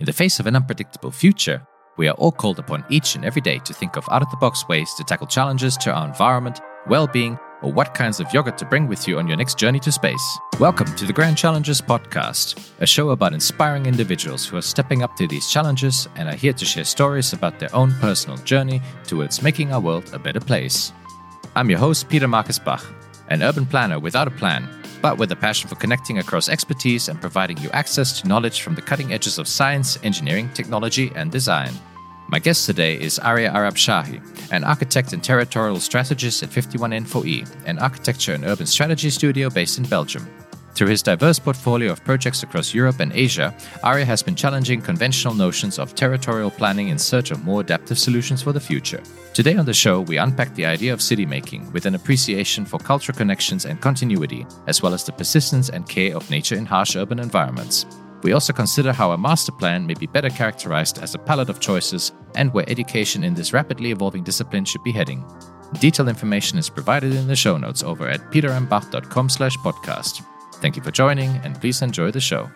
In the face of an unpredictable future, we are all called upon each and every day to think of out of the box ways to tackle challenges to our environment, well being, or what kinds of yogurt to bring with you on your next journey to space. Welcome to the Grand Challenges Podcast, a show about inspiring individuals who are stepping up to these challenges and are here to share stories about their own personal journey towards making our world a better place. I'm your host, Peter Marcus Bach, an urban planner without a plan, but with a passion for connecting across expertise and providing you access to knowledge from the cutting edges of science, engineering, technology, and design. My guest today is Arya Arabshahi, an architect and territorial strategist at 51N4E, an architecture and urban strategy studio based in Belgium. Through his diverse portfolio of projects across Europe and Asia, Arya has been challenging conventional notions of territorial planning in search of more adaptive solutions for the future. Today on the show, we unpack the idea of city making with an appreciation for cultural connections and continuity, as well as the persistence and care of nature in harsh urban environments. We also consider how a master plan may be better characterized as a palette of choices and where education in this rapidly evolving discipline should be heading. Detailed information is provided in the show notes over at petermbach.com slash podcast. Thank you for joining and please enjoy the show.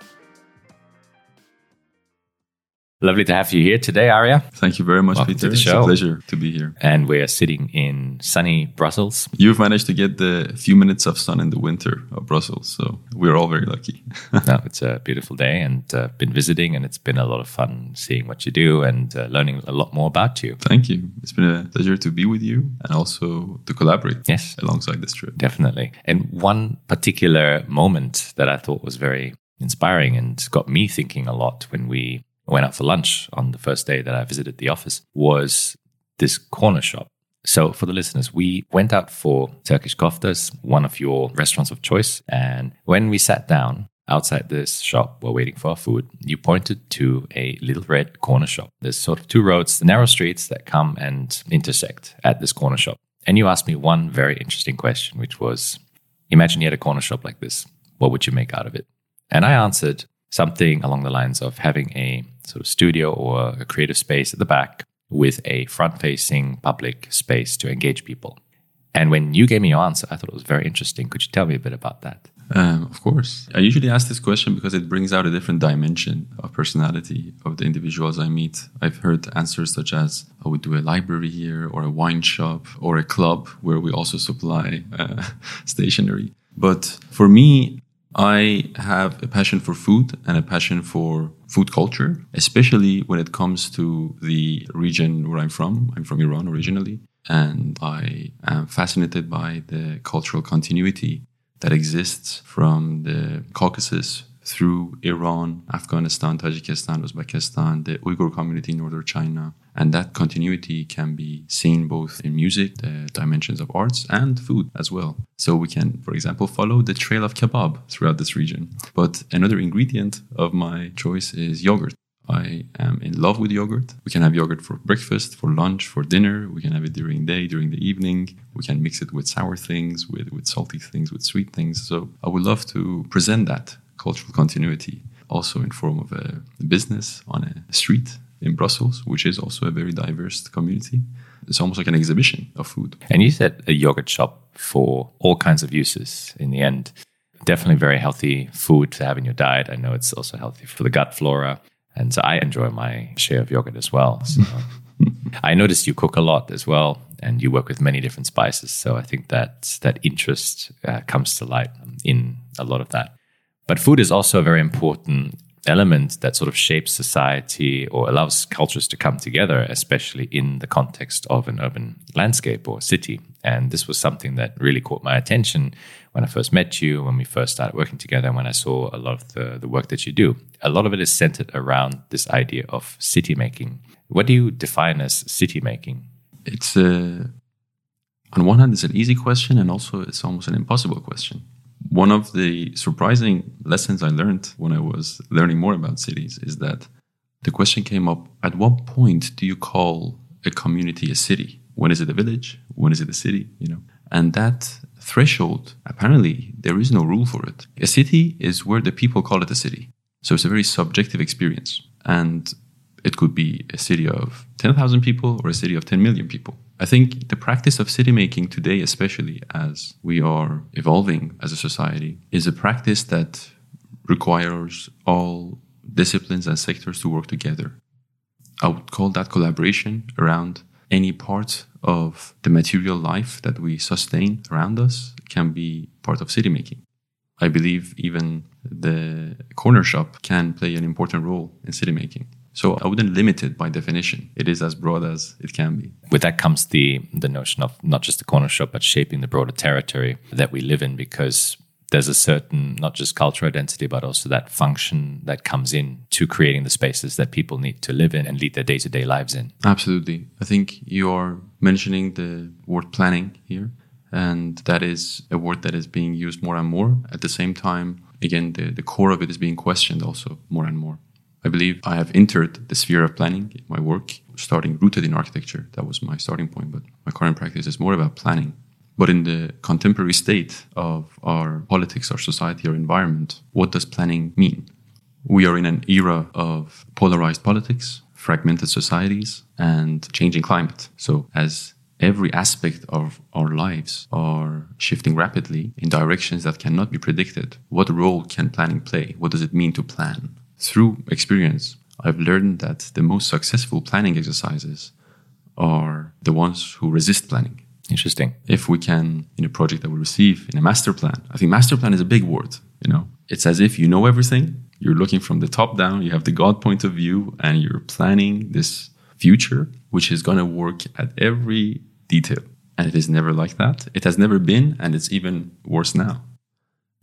Lovely to have you here today, Arya. Thank you very much, Welcome Peter. to the It's a pleasure to be here. And we're sitting in sunny Brussels. You've managed to get the few minutes of sun in the winter of Brussels, so we're all very lucky. no, it's a beautiful day and uh, been visiting and it's been a lot of fun seeing what you do and uh, learning a lot more about you. Thank you. It's been a pleasure to be with you and also to collaborate Yes. alongside this trip. Definitely. And one particular moment that I thought was very inspiring and got me thinking a lot when we went out for lunch on the first day that I visited the office was this corner shop. So, for the listeners, we went out for Turkish koftas, one of your restaurants of choice. And when we sat down outside this shop while waiting for our food, you pointed to a little red corner shop. There's sort of two roads, the narrow streets that come and intersect at this corner shop. And you asked me one very interesting question, which was Imagine you had a corner shop like this. What would you make out of it? And I answered something along the lines of having a sort of studio or a creative space at the back with a front facing public space to engage people. And when you gave me your answer, I thought it was very interesting. Could you tell me a bit about that? Um, of course. I usually ask this question because it brings out a different dimension of personality of the individuals I meet. I've heard answers such as, I would do a library here, or a wine shop, or a club where we also supply uh, stationery. But for me, I have a passion for food and a passion for food culture, especially when it comes to the region where I'm from. I'm from Iran originally, and I am fascinated by the cultural continuity that exists from the Caucasus through Iran, Afghanistan, Tajikistan, Uzbekistan, the Uyghur community in northern China. And that continuity can be seen both in music, the dimensions of arts, and food as well. So we can, for example, follow the trail of kebab throughout this region. But another ingredient of my choice is yogurt. I am in love with yogurt. We can have yogurt for breakfast, for lunch, for dinner. We can have it during day, during the evening. We can mix it with sour things, with, with salty things, with sweet things. So I would love to present that cultural continuity also in form of a business on a street in Brussels, which is also a very diverse community. It's almost like an exhibition of food. And you said a yogurt shop for all kinds of uses in the end. Definitely very healthy food to have in your diet. I know it's also healthy for the gut flora. And so I enjoy my share of yogurt as well. So I noticed you cook a lot as well, and you work with many different spices. So I think that that interest uh, comes to light in a lot of that. But food is also a very important element that sort of shapes society or allows cultures to come together, especially in the context of an urban landscape or city. And this was something that really caught my attention when I first met you, when we first started working together, and when I saw a lot of the, the work that you do. A lot of it is centered around this idea of city making. What do you define as city making? It's a, on one hand, it's an easy question, and also it's almost an impossible question. One of the surprising lessons I learned when I was learning more about cities is that the question came up at what point do you call a community a city? When is it a village? When is it a city? You know, and that threshold apparently there is no rule for it. A city is where the people call it a city, so it's a very subjective experience, and it could be a city of 10,000 people or a city of 10 million people. I think the practice of city making today, especially as we are evolving as a society, is a practice that requires all disciplines and sectors to work together. I would call that collaboration around any part of the material life that we sustain around us can be part of city making. I believe even the corner shop can play an important role in city making. So I wouldn't limit it by definition. It is as broad as it can be. With that comes the the notion of not just the corner shop, but shaping the broader territory that we live in, because there's a certain not just cultural identity, but also that function that comes in to creating the spaces that people need to live in and lead their day to day lives in. Absolutely. I think you are mentioning the word planning here. And that is a word that is being used more and more. At the same time, again, the, the core of it is being questioned also more and more. I believe I have entered the sphere of planning in my work, starting rooted in architecture. That was my starting point, but my current practice is more about planning. But in the contemporary state of our politics, our society, our environment, what does planning mean? We are in an era of polarized politics, fragmented societies, and changing climate. So, as every aspect of our lives are shifting rapidly in directions that cannot be predicted. What role can planning play? What does it mean to plan? Through experience, I've learned that the most successful planning exercises are the ones who resist planning. Interesting. If we can, in a project that we receive, in a master plan, I think master plan is a big word. You know, it's as if you know everything. You're looking from the top down. You have the God point of view, and you're planning this future, which is going to work at every detail. And it is never like that. It has never been, and it's even worse now.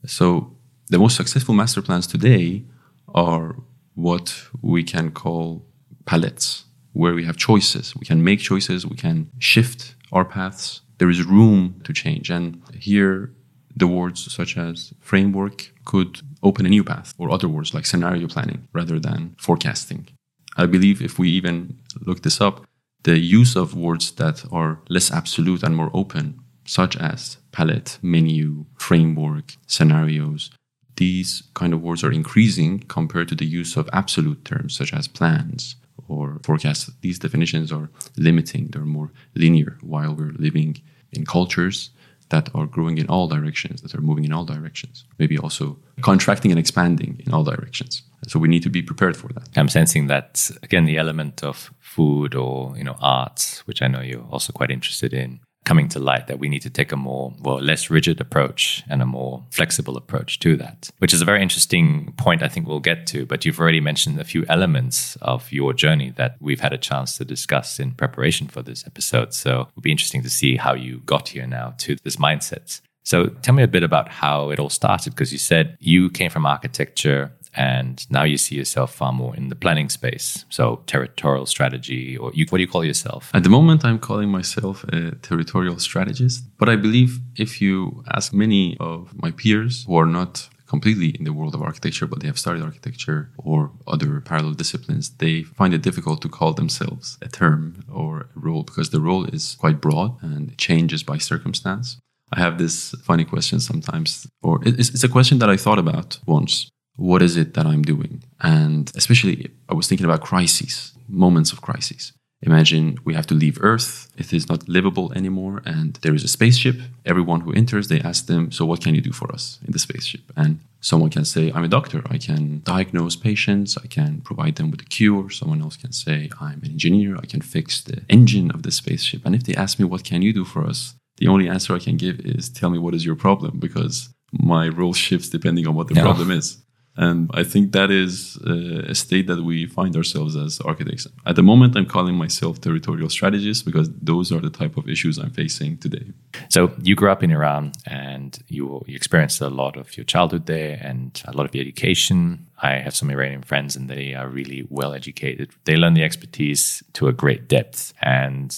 So, the most successful master plans today are what we can call palettes, where we have choices. We can make choices, we can shift our paths. There is room to change. And here, the words such as framework could open a new path, or other words like scenario planning rather than forecasting. I believe if we even look this up, the use of words that are less absolute and more open, such as palette, menu, framework, scenarios, these kind of words are increasing compared to the use of absolute terms such as plans or forecasts. These definitions are limiting, they're more linear, while we're living in cultures that are growing in all directions, that are moving in all directions, maybe also contracting and expanding in all directions. So we need to be prepared for that. I'm sensing that again the element of food or you know art, which I know you're also quite interested in, coming to light that we need to take a more well less rigid approach and a more flexible approach to that which is a very interesting point i think we'll get to. But you've already mentioned a few elements of your journey that we've had a chance to discuss in preparation for this episode. So it'll be interesting to see how you got here now to this mindset. So tell me a bit about how it all started because you said you came from architecture and now you see yourself far more in the planning space. So territorial strategy or you, what do you call yourself? At the moment i'm calling myself a territorial strategist. But i believe if you ask many of my peers who are not completely in the world of architecture but they have studied architecture or other parallel disciplines they find it difficult to call themselves a term or a role because the role is quite broad and changes by circumstance. I have this funny question sometimes, or it's, it's, a question that I thought about once what is it that I'm doing? And especially, I was thinking about crises, moments of crises. Imagine we have to leave Earth, it is not livable anymore, and there is a spaceship. Everyone who enters, they ask them, So, what can you do for us in the spaceship? And someone can say, I'm a doctor. I can diagnose patients, I can provide them with a cure. Someone else can say, I'm an engineer, I can fix the engine of the spaceship. And if they ask me, What can you do for us? The only answer I can give is, Tell me what is your problem, because my role shifts depending on what the problem is. And I think that is uh, a state that we find ourselves as architects. At the moment, I'm calling myself territorial strategist because those are the type of issues I'm facing today. So you grew up in Iran and you, you experienced a lot of your childhood there and a lot of your education. I have some Iranian friends and they are really well educated. They learn the expertise to a great depth. And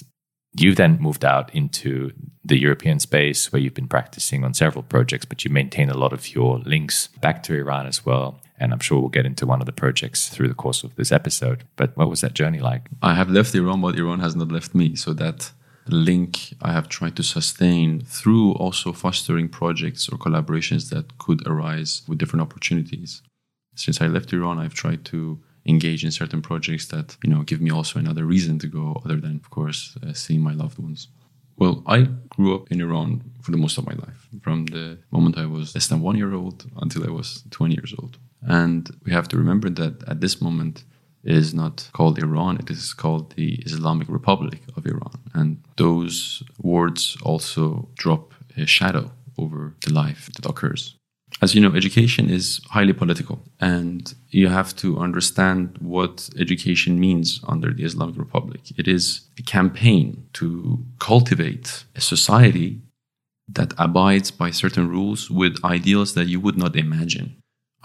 you then moved out into the European space where you've been practicing on several projects, but you maintain a lot of your links back to Iran as well. And I'm sure we'll get into one of the projects through the course of this episode. But what was that journey like? I have left Iran, but Iran has not left me. So that link I have tried to sustain through also fostering projects or collaborations that could arise with different opportunities. Since I left Iran, I've tried to engage in certain projects that you know give me also another reason to go other than of course uh, seeing my loved ones Well, I grew up in Iran for the most of my life, from the moment I was less than one year old until I was 20 years old. And we have to remember that at this moment, is not called Iran, it is called the Islamic Republic of Iran. And those words also drop a shadow over the life that occurs. As you know, education is highly political, and you have to understand what education means under the Islamic Republic. It is a campaign to cultivate a society that abides by certain rules with ideals that you would not imagine,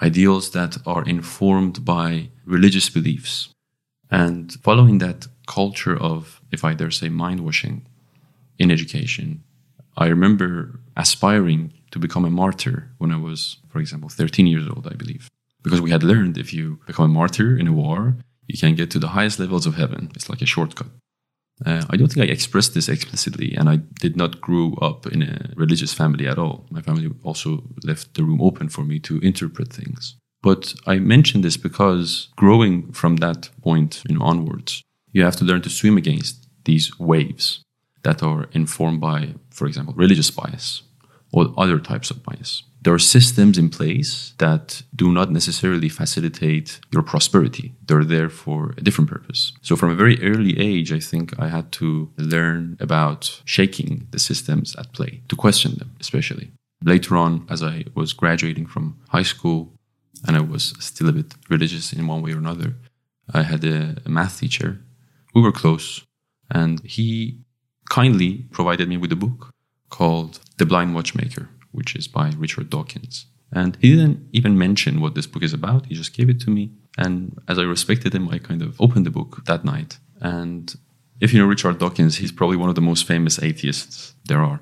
ideals that are informed by religious beliefs. And following that culture of, if I dare say, mind washing in education, I remember aspiring to become a martyr when I was, for example, 13 years old, I believe. Because we had learned if you become a martyr in a war, you can get to the highest levels of heaven. It's like a shortcut. Uh, I don't think I expressed this explicitly, and I did not grow up in a religious family at all. My family also left the room open for me to interpret things. But I mention this because growing from that point you know, onwards, you have to learn to swim against these waves that are informed by, for example, religious bias or other types of bias. There are systems in place that do not necessarily facilitate your prosperity. They're there for a different purpose. So, from a very early age, I think I had to learn about shaking the systems at play, to question them, especially. Later on, as I was graduating from high school and I was still a bit religious in one way or another, I had a, math teacher. We were close, and he kindly provided me with a book called The Blind Watchmaker, which is by Richard Dawkins. And he didn't even mention what this book is about. He just gave it to me. And as I respected him, I kind of opened the book that night. And if you know Richard Dawkins, he's probably one of the most famous atheists there are.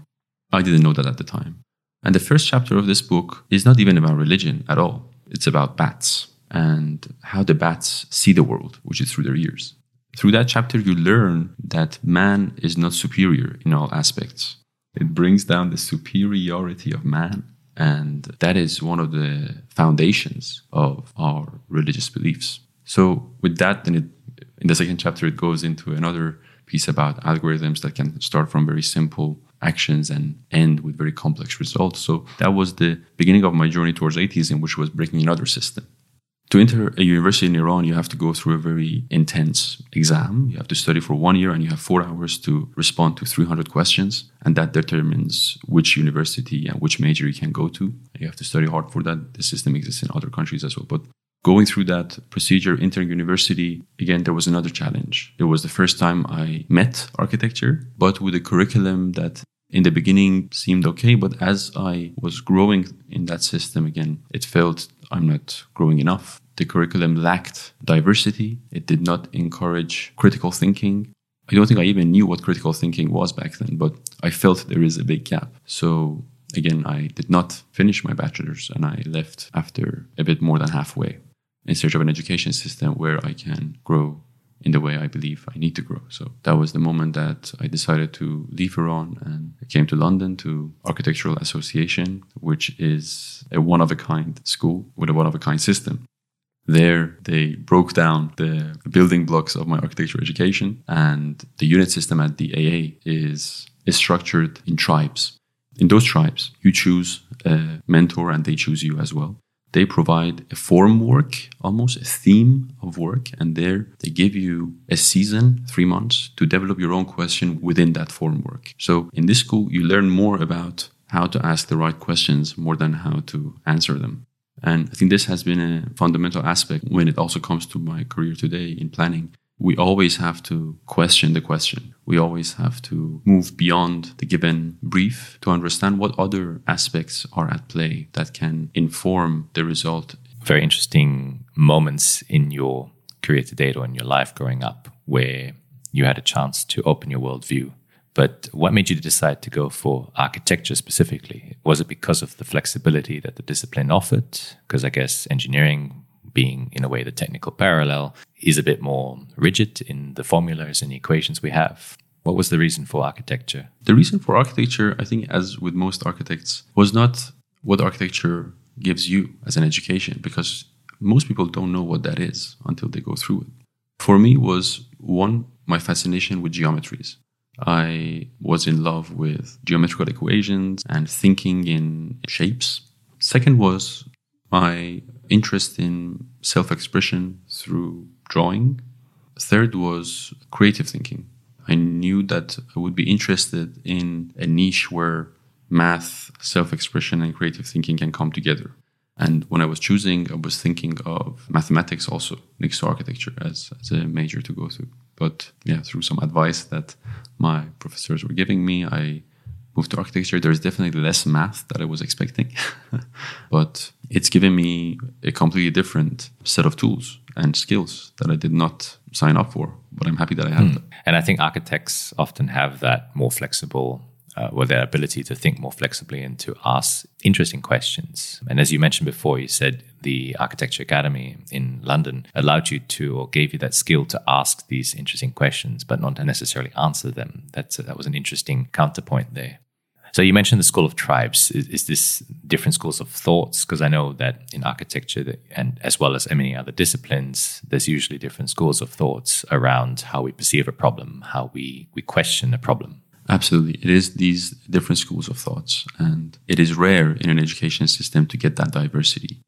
I didn't know that at the time. And the first chapter of this book is not even about religion at all. It's about bats and how the bats see the world, which is through their ears. Through that chapter, you learn that man is not superior in all aspects. It brings down the superiority of man. And that is one of the foundations of our religious beliefs. So, with that, then it, in the second chapter, it goes into another piece about algorithms that can start from very simple actions and end with very complex results. So, that was the beginning of my journey towards atheism, which was breaking another system to enter a university in Iran, you have to go through a very intense exam. You have to study for one year and you have four hours to respond to 300 questions. And that determines which university and which major you can go to. You have to study hard for that. The system exists in other countries as well. But going through that procedure, entering university, again, there was another challenge. It was the first time I met architecture, but with a curriculum that in the beginning seemed okay. But as I was growing in that system again, it felt I'm not growing enough. The curriculum lacked diversity. It did not encourage critical thinking. I don't think I even knew what critical thinking was back then, but I felt there is a big gap. So again, I did not finish my bachelor's and I left after a bit more than halfway in search of an education system where I can grow in the way I believe I need to grow. So that was the moment that I decided to leave Iran and I came to London to Architectural Association, which is a one of a kind school with a one of a kind system. There, they broke down the building blocks of my architecture education, and the unit system at the AA is, is structured in tribes. In those tribes, you choose a mentor and they choose you as well they provide a form work, almost a theme of work, and there they give you a season, three months, to develop your own question within that form work. So in this school, you learn more about how to ask the right questions more than how to answer them. And I think this has been a fundamental aspect when it also comes to my career today in planning we always have to question the question. We always have to move beyond the given brief to understand what other aspects are at play that can inform the result. Very interesting moments in your career to date or in your life growing up where you had a chance to open your worldview. But what made you decide to go for architecture specifically? Was it because of the flexibility that the discipline offered? Because I guess engineering being in a way the technical parallel is a bit more rigid in the formulas and the equations we have. What was the reason for architecture? The reason for architecture, I think, as with most architects, was not what architecture gives you as an education, because most people don't know what that is until they go through it. For me, was one, my fascination with geometries. I was in love with geometrical equations and thinking in shapes. Second was my interest in self expression through drawing. Third was creative thinking. I knew that I would be interested in a niche where math, self expression, and creative thinking can come together. And when I was choosing, I was thinking of mathematics also next to architecture as, as a major to go through. But yeah, through some advice that my professors were giving me, I moved to architecture. There's definitely less math that I was expecting, but it's given me a completely different set of tools and skills that I did not sign up for. But I'm happy that I have mm. them. And I think architects often have that more flexible uh, or their ability to think more flexibly and to ask interesting questions. And as you mentioned before, you said the Architecture Academy in London allowed you to or gave you that skill to ask these interesting questions, but not to necessarily answer them. That's, that was an interesting counterpoint there. So you mentioned the school of tribes. Is, is this different schools of thoughts? Because I know that in architecture and as well as many other disciplines, there's usually different schools of thoughts around how we perceive a problem, how we, we question a problem. Absolutely. It is these different schools of thoughts. And it is rare in an education system to get that diversity.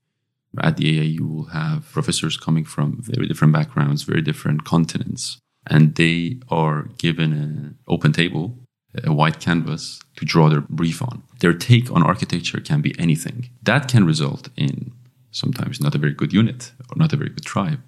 At the AA, you will have professors coming from very different backgrounds, very different continents, and they are given an open table, a white canvas to draw their brief on. Their take on architecture can be anything. That can result in sometimes not a very good unit or not a very good tribe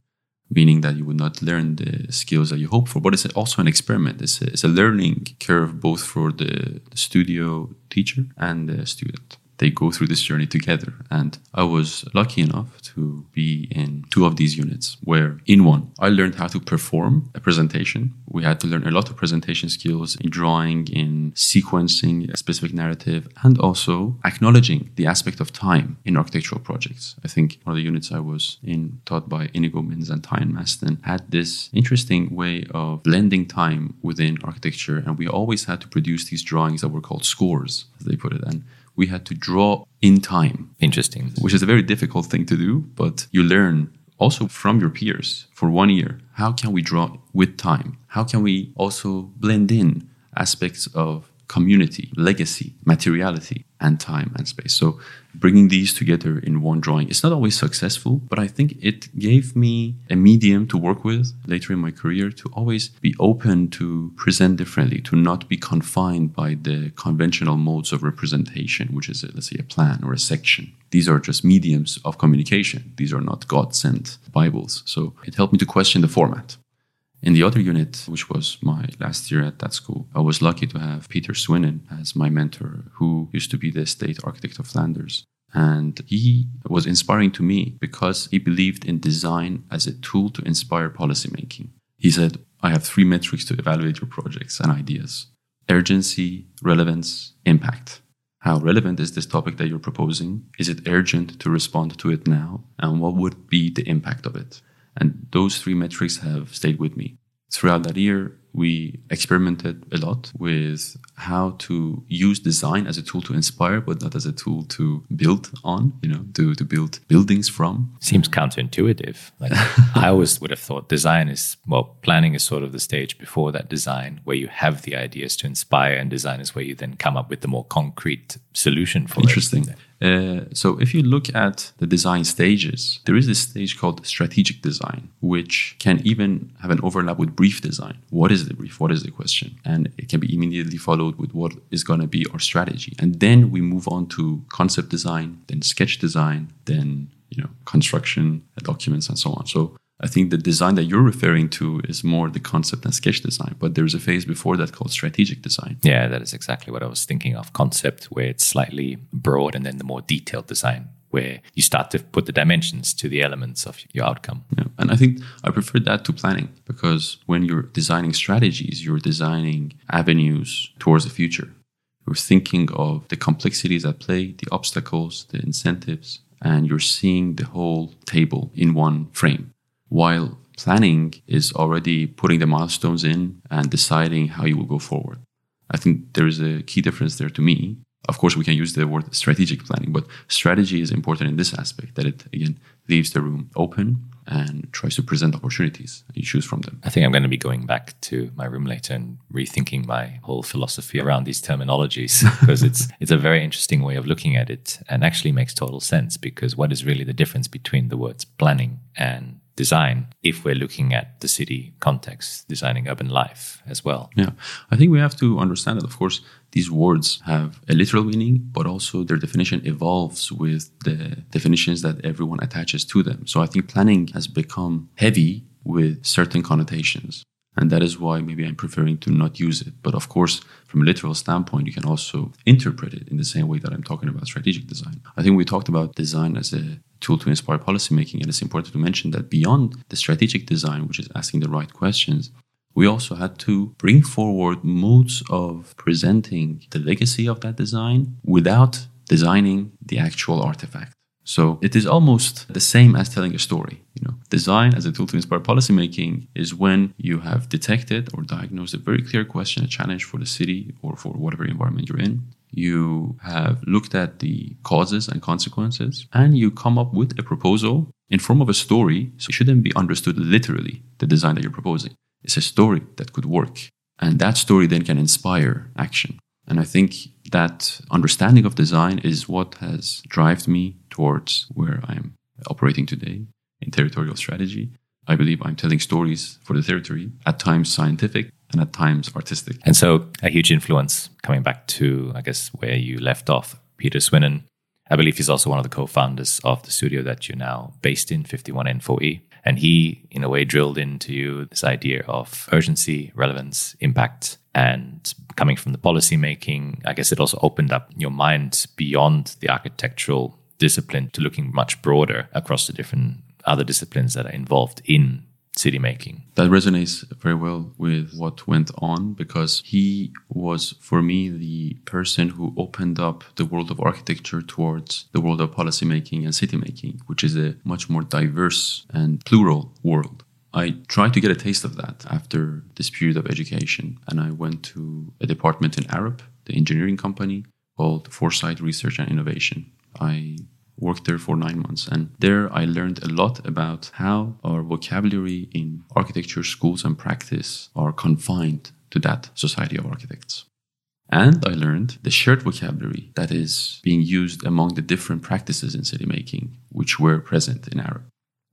meaning that you would not learn the skills that you hope for. But it's also an experiment. It's a, it's a learning curve both for the, the studio teacher and the student they go through this journey together. And I was lucky enough to be in two of these units where in one, I learned how to perform a presentation. We had to learn a lot of presentation skills in drawing, in sequencing a specific narrative, and also acknowledging the aspect of time in architectural projects. I think one of the units I was in, taught by Inigo Minns and Maston, had this interesting way of blending time within architecture. And we always had to produce these drawings that were called scores, as they put it. And we had to draw in time. Interesting. Which is a very difficult thing to do, but you learn also from your peers for one year how can we draw with time? How can we also blend in aspects of community, legacy, materiality, and time and space. So bringing these together in one drawing is not always successful, but I think it gave me a medium to work with later in my career to always be open to present differently, to not be confined by the conventional modes of representation, which is, a, let's say, a plan or a section. These are just mediums of communication. These are not God sent Bibles. So it helped me to question the format. In the other unit, which was my last year at that school, I was lucky to have Peter Swinnen as my mentor, who used to be the state architect of Flanders. And he was inspiring to me because he believed in design as a tool to inspire policymaking. He said, I have three metrics to evaluate your projects and ideas urgency, relevance, impact. How relevant is this topic that you're proposing? Is it urgent to respond to it now? And what would be the impact of it? And those three metrics have stayed with me. Throughout that year, we experimented a lot with how to use design as a tool to inspire, but not as a tool to build on, you know, to, to build buildings from. Seems counterintuitive. Like I always would have thought design is, well, planning is sort of the stage before that design where you have the ideas to inspire, and design is where you then come up with the more concrete solution for Interesting. it. Uh, so if you look at the design stages, there is this stage called strategic design, which can even have an overlap with brief design. What is the brief? What is the question? And it can be immediately followed with what is going to be our strategy. And then we move on to concept design, then sketch design, then you know construction documents and so on. So I think the design that you're referring to is more the concept and sketch design, but there's a phase before that called strategic design. Yeah, that is exactly what I was thinking of concept, where it's slightly broad, and then the more detailed design, where you start to put the dimensions to the elements of your outcome. Yeah. And I think I prefer that to planning because when you're designing strategies, you're designing avenues towards the future. You're thinking of the complexities at play, the obstacles, the incentives, and you're seeing the whole table in one frame while planning is already putting the milestones in and deciding how you will go forward. I think there is a key difference there to me. Of course, we can use the word strategic planning, but strategy is important in this aspect that it, again, leaves the room open and tries to present opportunities. You choose from them. I think I'm going to be going back to my room later and rethinking my whole philosophy around these terminologies because it's it's a very interesting way of looking at it and actually makes total sense because what is really the difference between the words planning and design if we're looking at the city context, designing urban life as well. Yeah, I think we have to understand that, of course, these words have a literal meaning, but also their definition evolves with the definitions that everyone attaches to them. So I think planning has become heavy with certain connotations. And that is why maybe I'm preferring to not use it. But of course, from a literal standpoint, you can also interpret it in the same way that I'm talking about strategic design. I think we talked about design as a tool to inspire policymaking. And it's important to mention that beyond the strategic design, which is asking the right questions, we also had to bring forward modes of presenting the legacy of that design without designing the actual artifact. So it is almost the same as telling a story. You know, design as a tool to inspire policymaking is when you have detected or diagnosed a very clear question, a challenge for the city or for whatever environment you're in. You have looked at the causes and consequences, and you come up with a proposal in form of a story. So it shouldn't be understood literally, the design that you're proposing. It's a story that could work. And that story then can inspire action. And I think that understanding of design is what has driven me towards where I'm operating today in territorial strategy. I believe I'm telling stories for the territory, at times scientific and at times artistic. And so, a huge influence coming back to, I guess, where you left off, Peter Swinnen. I believe he's also one of the co founders of the studio that you're now based in, 51N4E. And he, in a way, drilled into you this idea of urgency, relevance, impact, and coming from the policy making, I guess it also opened up your mind beyond the architectural discipline to looking much broader across the different other disciplines that are involved in city making. That resonates very well with what went on because he was, for me, the person who opened up the world of architecture towards the world of policy making and city making, which is a much more diverse and plural world. I tried to get a taste of that after this period of education, and I went to a department in Arup, the engineering company called Foresight Research and Innovation. I worked there for nine months, and there I learned a lot about how our vocabulary in architecture schools and practice are confined to that society of architects. And I learned the shared vocabulary that is being used among the different practices in city making, which were present in Arup.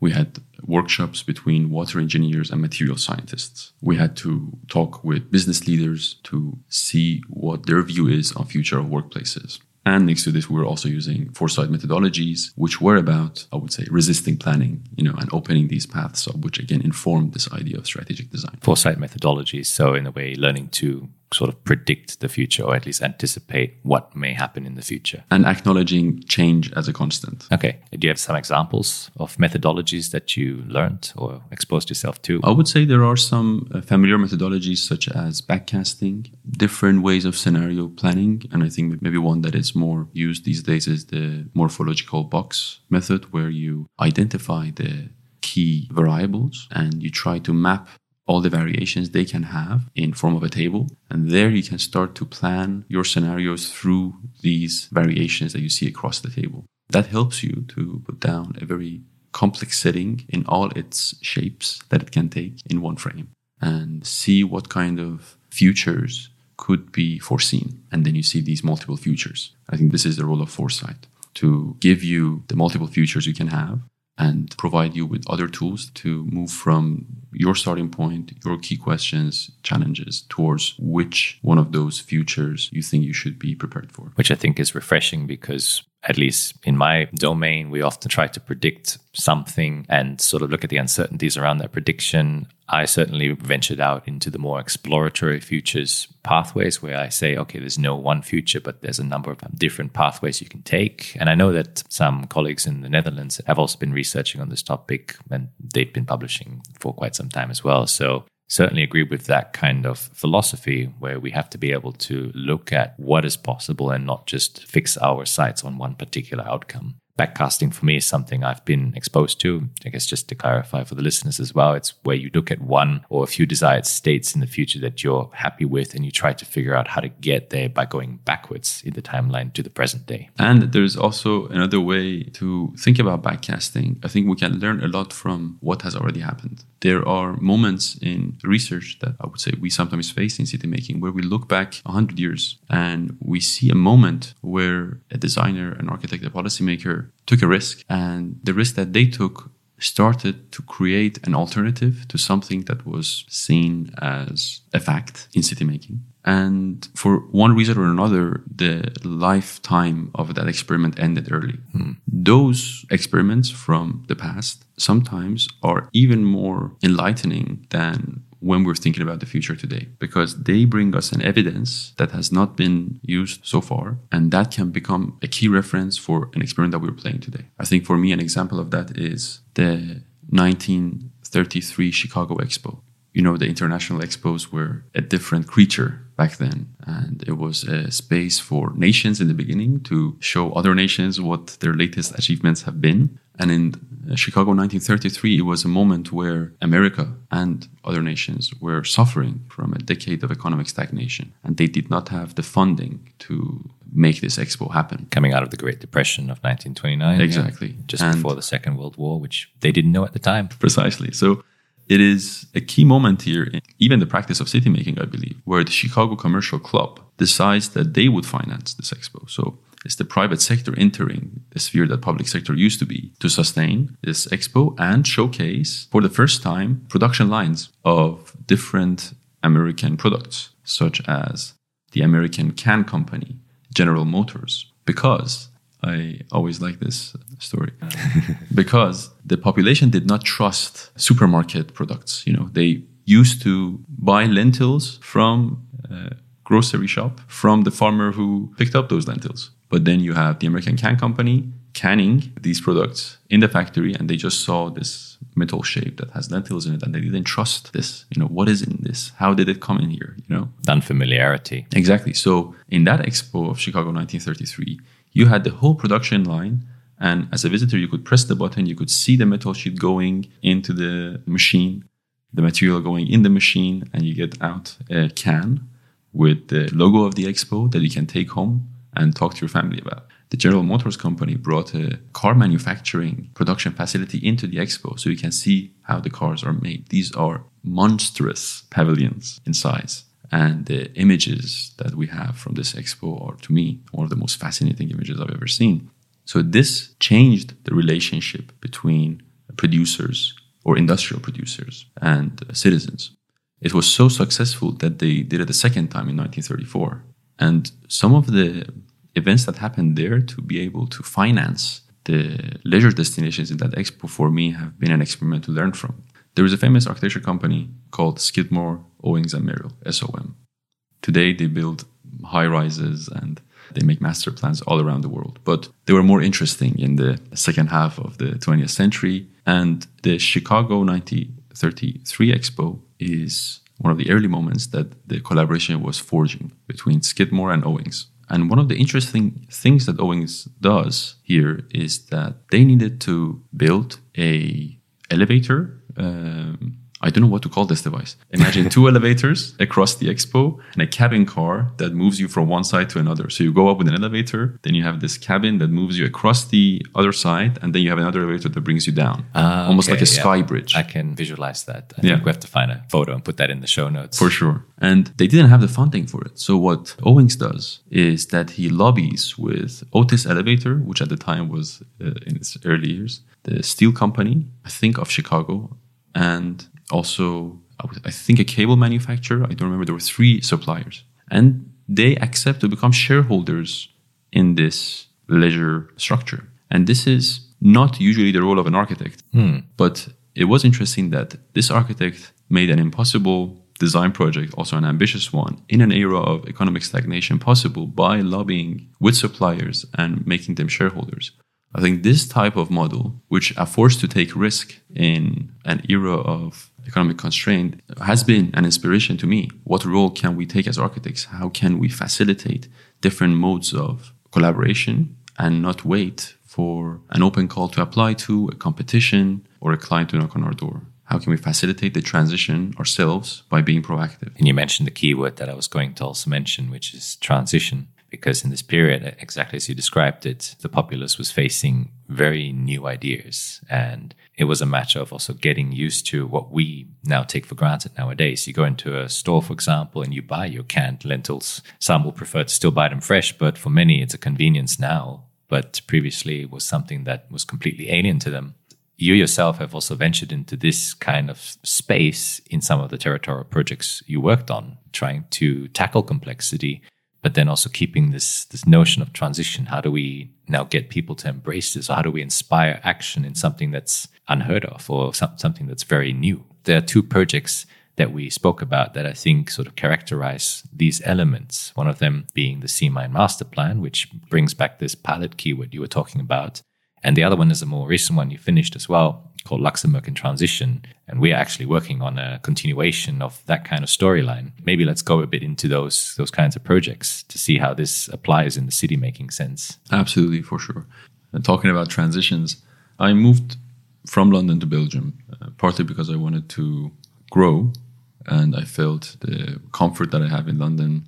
We had workshops between water engineers and material scientists. We had to talk with business leaders to see what their view is on future of workplaces. And next to this, we were also using foresight methodologies, which were about, I would say, resisting planning, you know, and opening these paths up, which again informed this idea of strategic design. Foresight methodologies. So in a way, learning to sort of predict the future or at least anticipate what may happen in the future. And acknowledging change as a constant. Okay. Do you have some examples of methodologies that you learned or exposed yourself to? I would say there are some uh, familiar methodologies such as backcasting, different ways of scenario planning. And I think maybe one that is more used these days is the morphological box method, where you identify the key variables and you try to map all the variations they can have in form of a table. And there you can start to plan your scenarios through these variations that you see across the table. That helps you to put down a very complex setting in all its shapes that it can take in one frame and see what kind of futures could be foreseen. And then you see these multiple futures. I think this is the role of foresight to give you the multiple futures you can have and provide you with other tools to move from your starting point, your key questions, challenges towards which one of those futures you think you should be prepared for. Which I think is refreshing because at least in my domain, we often try to predict something and sort of look at the uncertainties around that prediction. I certainly ventured out into the more exploratory futures pathways where I say, okay, there's no one future, but there's a number of different pathways you can take. And I know that some colleagues in the Netherlands have also been researching on this topic and they've been publishing for quite some time as well. So certainly agree with that kind of philosophy where we have to be able to look at what is possible and not just fix our sights on one particular outcome. backcasting for me is something I've been exposed to. I guess just to clarify for the listeners as well, it's where you look at one or a few desired states in the future that you're happy with and you try to figure out how to get there by going backwards in the timeline to the present day. And there's also another way to think about backcasting. I think we can learn a lot from what has already happened. There are moments in research that I would say we sometimes face in city making where we look back 100 years and we see a moment where a designer, an architect, a policymaker took a risk, and the risk that they took started to create an alternative to something that was seen as a fact in city making. And for one reason or another, the lifetime of that experiment ended early. Hmm. Those experiments from the past sometimes are even more enlightening than when we're thinking about the future today because they bring us an evidence that has not been used so far and that can become a key reference for an experiment that we're playing today i think for me an example of that is the 1933 chicago expo you know the international expos were a different creature back then and it was a space for nations in the beginning to show other nations what their latest achievements have been and in uh, Chicago 1933, it was a moment where America and other nations were suffering from a decade of economic stagnation, and they did not have the funding to make this expo happen. Coming out of the Great Depression of 1929. Exactly. Yeah, just and before the Second World War, which they didn't know at the time. Precisely. So it is a key moment here in even the practice of city making, I believe, where the Chicago Commercial Club decides that they would finance this expo. So it's the private sector entering the sphere that public sector used to be to sustain this expo and showcase for the first time production lines of different American products, such as the American can company, General Motors, because I always like this story because the population did not trust supermarket products. You know, they used to buy lentils from a grocery shop from the farmer who picked up those lentils. But then you have the American Can Company canning these products in the factory, and they just saw this metal shape that has lentils in it, and they didn't trust this. You know, what is in this? How did it come in here? You know, unfamiliarity. Exactly. So in that expo of Chicago 1933, you had the whole production line. And as a visitor, you could press the button, you could see the metal sheet going into the machine, the material going in the machine, and you get out a can with the logo of the expo that you can take home and talk to your family about. The General Motors company brought a car manufacturing production facility into the expo so you can see how the cars are made. These are monstrous pavilions in size. And the images that we have from this expo are, to me, one of the most fascinating images I've ever seen. So, this changed the relationship between producers or industrial producers and citizens. It was so successful that they did it a second time in 1934. And some of the events that happened there to be able to finance the leisure destinations in that expo for me have been an experiment to learn from. There is a famous architecture company called Skidmore, Owings and Merrill, SOM. Today they build high rises and they make master plans all around the world. But they were more interesting in the second half of the 20th century. And the Chicago 1933 Expo is one of the early moments that the collaboration was forging between Skidmore and Owings. And one of the interesting things that Owings does here is that they needed to build a elevator um, I don't know what to call this device. Imagine two elevators across the expo and a cabin car that moves you from one side to another. So you go up with an elevator, then you have this cabin that moves you across the other side, and then you have another elevator that brings you down. Uh, Almost okay, like a yeah. sky bridge. I can visualize that. I yeah. think we have to find a photo and put that in the show notes. For sure. And they didn't have the funding for it. So what Owings does is that he lobbies with Otis Elevator, which at the time was uh, in its early years, the steel company, I think of Chicago, and also I think a cable manufacturer. I don't remember. There were three suppliers, and they accept to become shareholders in this leisure structure. And this is not usually the role of an architect, hmm. but it was interesting that this architect made an impossible design project, also an ambitious one, in an era of economic stagnation possible by lobbying with suppliers and making them shareholders. I think this type of model, which are forced to take risk in an era of economic constraint, has been an inspiration to me. What role can we take as architects? How can we facilitate different modes of collaboration and not wait for an open call to apply to, a competition, or a client to knock on our door? How can we facilitate the transition ourselves by being proactive? And you mentioned the keyword that I was going to also mention, which is transition. Because in this period, exactly as you described it, the populace was facing very new ideas. And it was a matter of also getting used to what we now take for granted nowadays. You go into a store, for example, and you buy your canned lentils. Some will prefer to still buy them fresh, but for many, it's a convenience now. But previously, it was something that was completely alien to them you yourself have also ventured into this kind of space in some of the territorial projects you worked on, trying to tackle complexity, but then also keeping this this notion of transition. How do we now get people to embrace this, or how do we inspire action in something that's unheard of or something that's very new? There are two projects that we spoke about that I think sort of characterize these elements. One of them being the C-mine Master Plan, which brings back this pilot keyword you were talking about, and the other one is a more recent one you finished as well called Luxembourg in Transition. And we're actually working on a continuation of that kind of storyline. Maybe let's go a bit into those those kinds of projects to see how this applies in the city making sense. Absolutely, for sure. And talking about transitions, I moved from London to Belgium, uh, partly because I wanted to grow and I felt the comfort that I have in London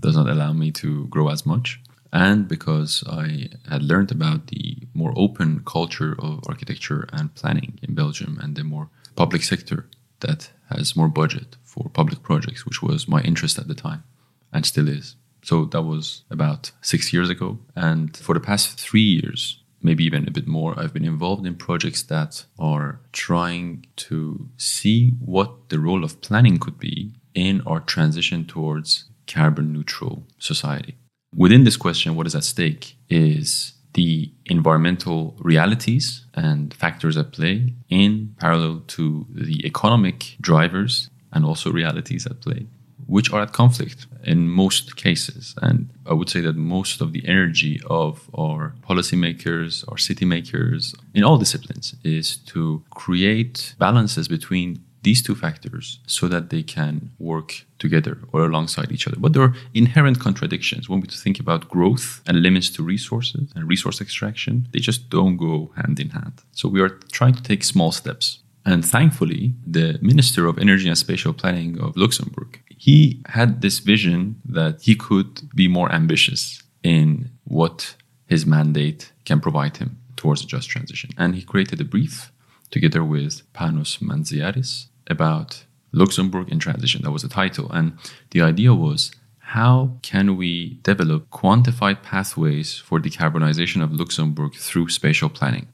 does not allow me to grow as much and because I had learned about the more open culture of architecture and planning in Belgium and the more public sector that has more budget for public projects, which was my interest at the time and still is. So that was about six years ago. And for the past three years, maybe even a bit more, I've been involved in projects that are trying to see what the role of planning could be in our transition towards carbon neutral society. Within this question, what is at stake is the environmental realities and factors at play in parallel to the economic drivers and also realities at play, which are at conflict in most cases. And I would say that most of the energy of our policymakers, our city makers, in all disciplines, is to create balances between these two factors so that they can work together or alongside each other. But there are inherent contradictions when we think about growth and limits to resources and resource extraction. They just don't go hand in hand. So we are trying to take small steps. And thankfully, the Minister of Energy and Spatial Planning of Luxembourg, he had this vision that he could be more ambitious in what his mandate can provide him towards a just transition. And he created a brief together with Panos Mantziaras about Luxembourg in transition. That was the title. And the idea was how can we develop quantified pathways for decarbonization of Luxembourg through spatial planning?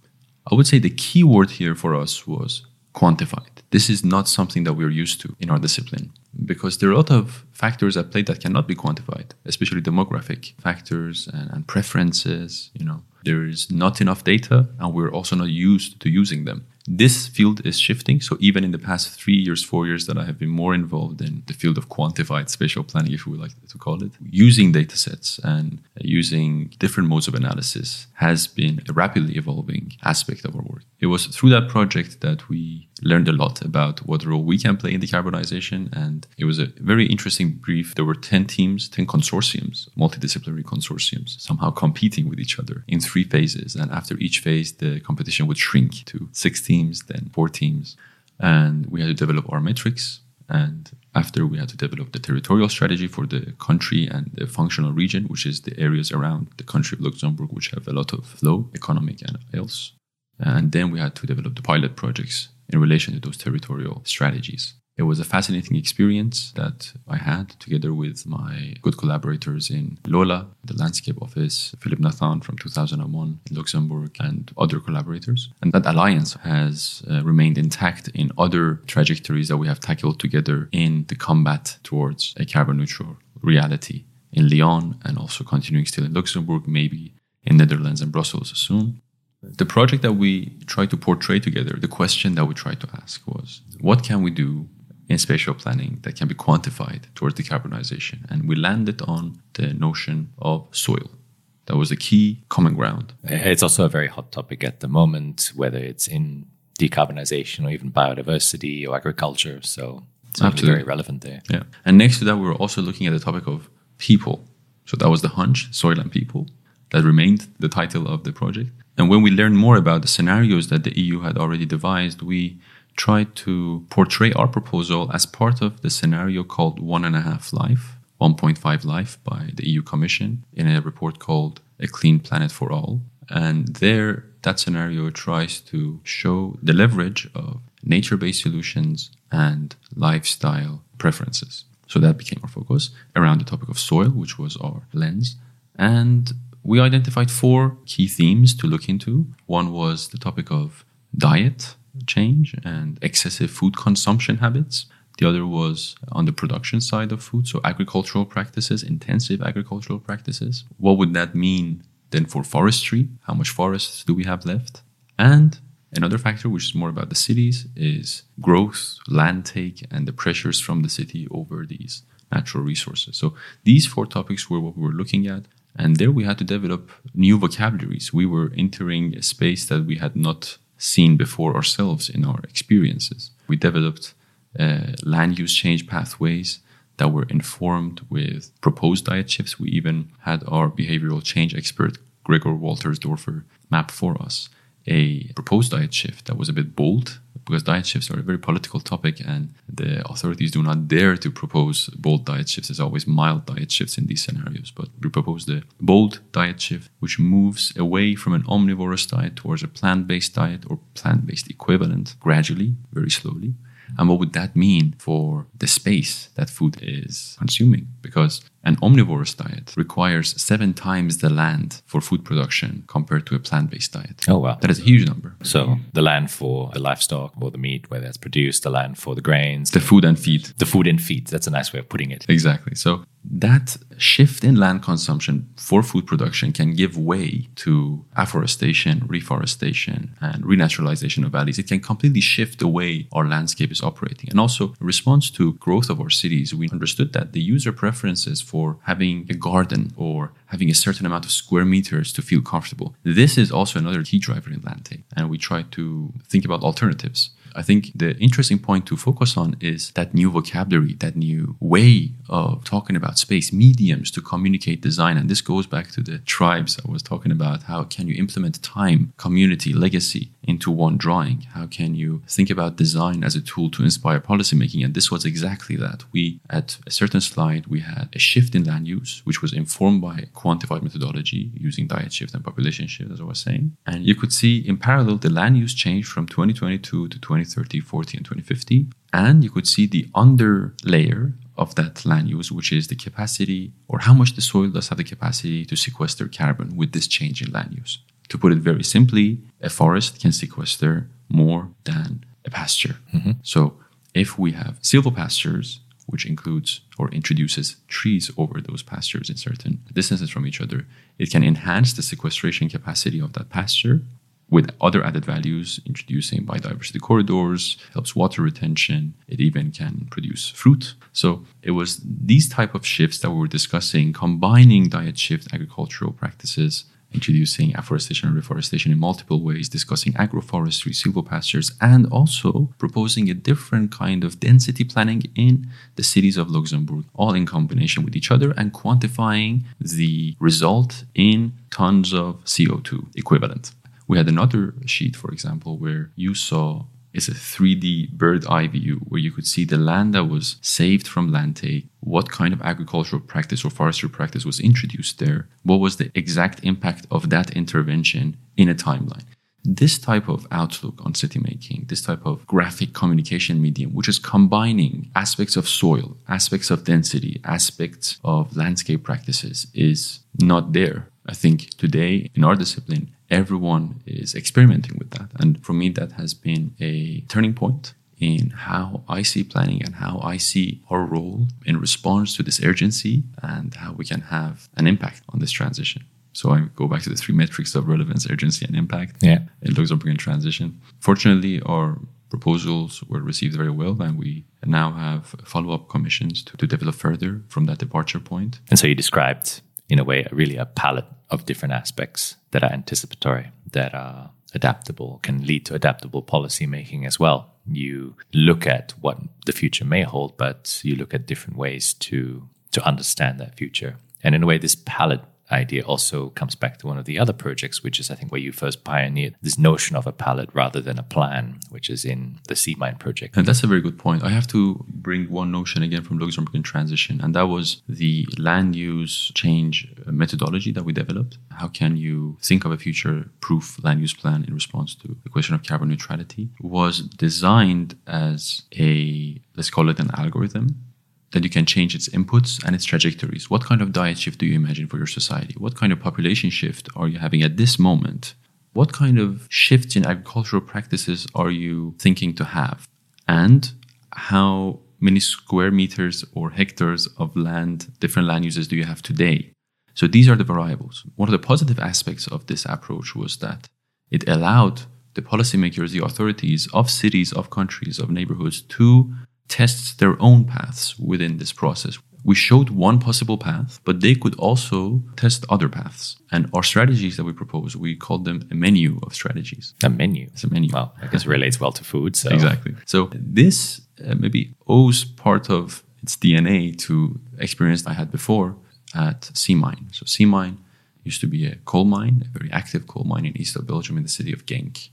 I would say the key word here for us was quantified. This is not something that we're used to in our discipline because there are a lot of factors at play that cannot be quantified, especially demographic factors and, and preferences. You know, there is not enough data, and we're also not used to using them this field is shifting. So even in the past three years, four years that I have been more involved in the field of quantified spatial planning, if we like to call it, using data sets and using different modes of analysis has been a rapidly evolving aspect of our work. It was through that project that we learned a lot about what role we can play in decarbonization. And it was a very interesting brief. There were 10 teams, 10 consortiums, multidisciplinary consortiums, somehow competing with each other in three phases. And after each phase, the competition would shrink to six teams, then four teams. And we had to develop our metrics. And after we had to develop the territorial strategy for the country and the functional region, which is the areas around the country of Luxembourg, which have a lot of flow, economic and else. And then we had to develop the pilot projects in relation to those territorial strategies. It was a fascinating experience that I had together with my good collaborators in Lola, the landscape office, Philip Nathan from 2001 in Luxembourg, and other collaborators. And that alliance has uh, remained intact in other trajectories that we have tackled together in the combat towards a carbon neutral reality in Lyon and also continuing still in Luxembourg, maybe in Netherlands and Brussels soon. The project that we tried to portray together, the question that we tried to ask was what can we do in spatial planning that can be quantified towards decarbonization? And we landed on the notion of soil. That was a key common ground. It's also a very hot topic at the moment, whether it's in decarbonization or even biodiversity or agriculture. So it's Absolutely. very relevant there. Yeah. And next to that, we were also looking at the topic of people. So that was the hunch, soil and people. That remained the title of the project. And when we learned more about the scenarios that the EU had already devised, we tried to portray our proposal as part of the scenario called One and a Half Life, 1.5 Life by the EU Commission in a report called A Clean Planet for All. And there, that scenario tries to show the leverage of nature based solutions and lifestyle preferences. So that became our focus around the topic of soil, which was our lens. And we identified four key themes to look into. One was the topic of diet change and excessive food consumption habits. The other was on the production side of food, so agricultural practices, intensive agricultural practices. What would that mean then for forestry? How much forests do we have left? And another factor, which is more about the cities, is growth, land take, and the pressures from the city over these natural resources. So these four topics were what we were looking at. And there we had to develop new vocabularies. We were entering a space that we had not seen before ourselves in our experiences. We developed uh, land use change pathways that were informed with proposed diet shifts. We even had our behavioral change expert, Gregor Waltersdorfer, map for us a proposed diet shift that was a bit bold because diet shifts are a very political topic and the authorities do not dare to propose bold diet shifts. There's always mild diet shifts in these scenarios, but we propose the bold diet shift which moves away from an omnivorous diet towards a plant based diet or plant based equivalent gradually, very slowly. And what would that mean for the space that food is consuming? Because an omnivorous diet requires seven times the land for food production compared to a plant based diet. Oh, wow. That is a huge number. So the land for the livestock or the meat where that's produced, the land for the grains, the food and feed. The food and feed. That's a nice way of putting it. Exactly. So that shift in land consumption for food production can give way to afforestation, reforestation, and renaturalization of valleys. It can completely shift the way our landscape is operating. And also, in response to growth of our cities, we understood that the user preferences for having a garden or having a certain amount of square meters to feel comfortable. This is also another key driver in land take. And we try to think about alternatives. I think the interesting point to focus on is that new vocabulary, that new way of talking about space, mediums to communicate design. And this goes back to the tribes I was talking about. How can you implement time, community, legacy into one drawing? How can you think about design as a tool to inspire policymaking? And this was exactly that. We, at a certain slide, we had a shift in land use, which was informed by quantified methodology using diet shift and population shift, as I was saying. And you could see in parallel the land use change from 2022 to 2030, 40, and 2050. And you could see the under layer of that land use, which is the capacity or how much the soil does have the capacity to sequester carbon with this change in land use. To put it very simply, a forest can sequester more than a pasture. Mm-hmm. So if we have silvopastures, which includes or introduces trees over those pastures in certain distances from each other, it can enhance the sequestration capacity of that pasture with other added values, introducing biodiversity corridors, helps water retention. It even can produce fruit. So it was these type of shifts that we were discussing, combining diet shift agricultural practices, introducing afforestation and reforestation in multiple ways, discussing agroforestry, silvopastures, and also proposing a different kind of density planning in the cities of Luxembourg, all in combination with each other and quantifying the result in tons of CO2 equivalent. We had another sheet, for example, where you saw it's a 3D bird eye view where you could see the land that was saved from land take, what kind of agricultural practice or forestry practice was introduced there, what was the exact impact of that intervention in a timeline. This type of outlook on city making, this type of graphic communication medium, which is combining aspects of soil, aspects of density, aspects of landscape practices, is not there. I think today in our discipline, everyone is experimenting with that. And for me, that has been a turning point in how I see planning and how I see our role in response to this urgency and how we can have an impact on this transition. So I go back to the three metrics of relevance, urgency, and impact. Yeah. It looks like in transition. Fortunately, our proposals were received very well, and we now have follow-up commissions to, to develop further from that departure point. And so you described in a way, really a palette of different aspects that are anticipatory, that are adaptable, can lead to adaptable policy making as well. You look at what the future may hold, but you look at different ways to to understand that future. And in a way, this palette idea also comes back to one of the other projects, which is, I think, where you first pioneered this notion of a palette rather than a plan, which is in the C-mine project. And that's a very good point. I have to bring one notion again from Luxembourg in transition, and that was the land use change methodology that we developed. How can you think of a future proof land use plan in response to the question of carbon neutrality? Was designed as a, let's call it an algorithm that you can change its inputs and its trajectories. What kind of diet shift do you imagine for your society? What kind of population shift are you having at this moment? What kind of shifts in agricultural practices are you thinking to have? And how many square meters or hectares of land, different land uses do you have today? So these are the variables. One of the positive aspects of this approach was that it allowed the policymakers, the authorities of cities, of countries, of neighborhoods to test their own paths within this process. We showed one possible path, but they could also test other paths. And our strategies that we propose, we called them a menu of strategies. A menu. It's a menu. Well, I guess it relates well to food. So. Exactly. So this uh, maybe owes part of its DNA to experience I had before at C-mine. So C-mine used to be a coal mine, a very active coal mine in east of Belgium in the city of Genk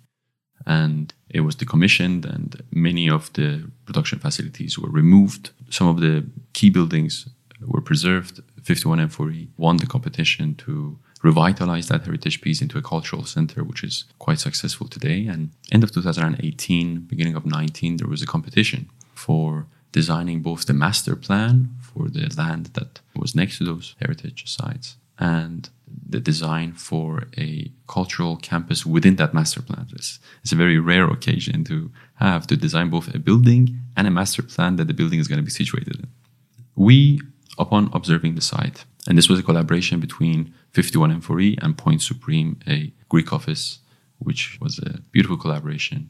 and it was decommissioned and many of the production facilities were removed. Some of the key buildings were preserved. 51N4E won the competition to revitalize that heritage piece into a cultural center which is quite successful today. And end of 2018 beginning of 19 there was a competition for designing both the master plan for the land that was next to those heritage sites and the design for a cultural campus within that master plan. It's, it's, a very rare occasion to have to design both a building and a master plan that the building is going to be situated in. We, upon observing the site, and this was a collaboration between 51N4E and Point Supreme, a Greek office, which was a beautiful collaboration.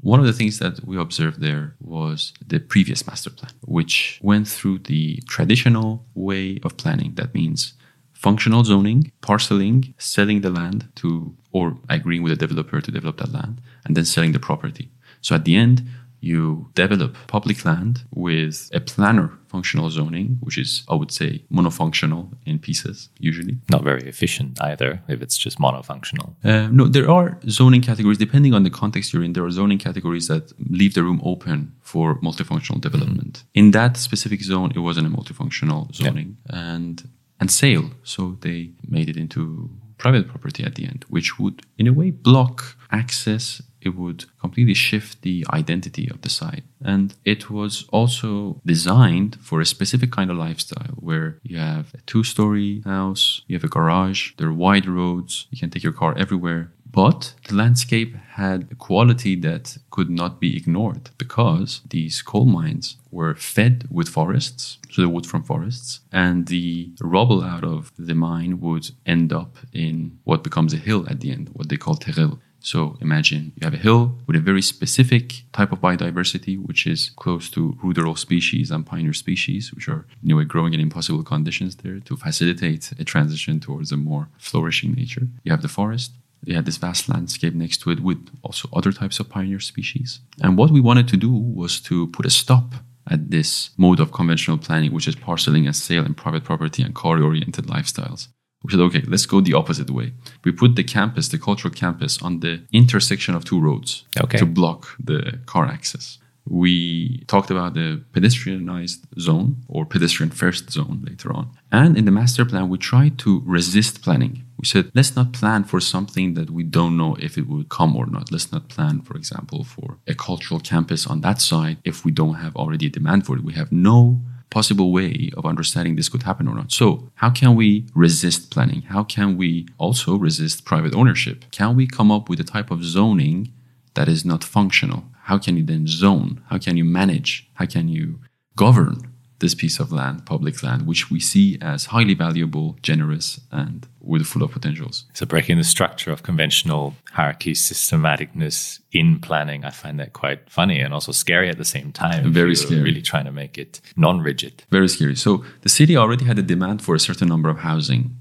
One of the things that we observed there was the previous master plan, which went through the traditional way of planning. That means functional zoning, parceling, selling the land to, or agreeing with the developer to develop that land, and then selling the property. So at the end, you develop public land with a planner functional zoning, which is, I would say, monofunctional in pieces, usually. Not very efficient either, if it's just monofunctional. Uh, no, there are zoning categories, depending on the context you're in, there are zoning categories that leave the room open for multifunctional development. Mm-hmm. In that specific zone, it wasn't a multifunctional zoning. Yeah. And and sale. So they made it into private property at the end, which would, in a way, block access. It would completely shift the identity of the site. And it was also designed for a specific kind of lifestyle where you have a two story house, you have a garage, there are wide roads, you can take your car everywhere. But the landscape had a quality that could not be ignored because these coal mines were fed with forests, so the wood from forests, and the rubble out of the mine would end up in what becomes a hill at the end, what they call terril. So imagine you have a hill with a very specific type of biodiversity, which is close to ruderal species and pioneer species, which are in a way growing in impossible conditions there to facilitate a transition towards a more flourishing nature. You have the forest, you had this vast landscape next to it with also other types of pioneer species. And what we wanted to do was to put a stop at this mode of conventional planning, which is parceling and sale and private property and car oriented lifestyles. We said, okay, let's go the opposite way. We put the campus, the cultural campus, on the intersection of two roads okay. to block the car access. We talked about the pedestrianized zone or pedestrian first zone later on. And in the master plan, we tried to resist planning. We said, let's not plan for something that we don't know if it would come or not. Let's not plan, for example, for a cultural campus on that side if we don't have already a demand for it. We have no possible way of understanding this could happen or not. So, how can we resist planning? How can we also resist private ownership? Can we come up with a type of zoning that is not functional? How can you then zone? How can you manage? How can you govern this piece of land, public land, which we see as highly valuable, generous, and with full of potentials. So, breaking the structure of conventional hierarchy, systematicness in planning, I find that quite funny and also scary at the same time. Very scary. Really trying to make it non rigid. Very scary. So, the city already had a demand for a certain number of housing.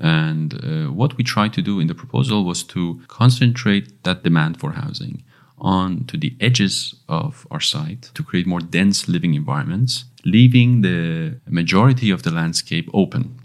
And uh, what we tried to do in the proposal was to concentrate that demand for housing on to the edges of our site to create more dense living environments, leaving the majority of the landscape open.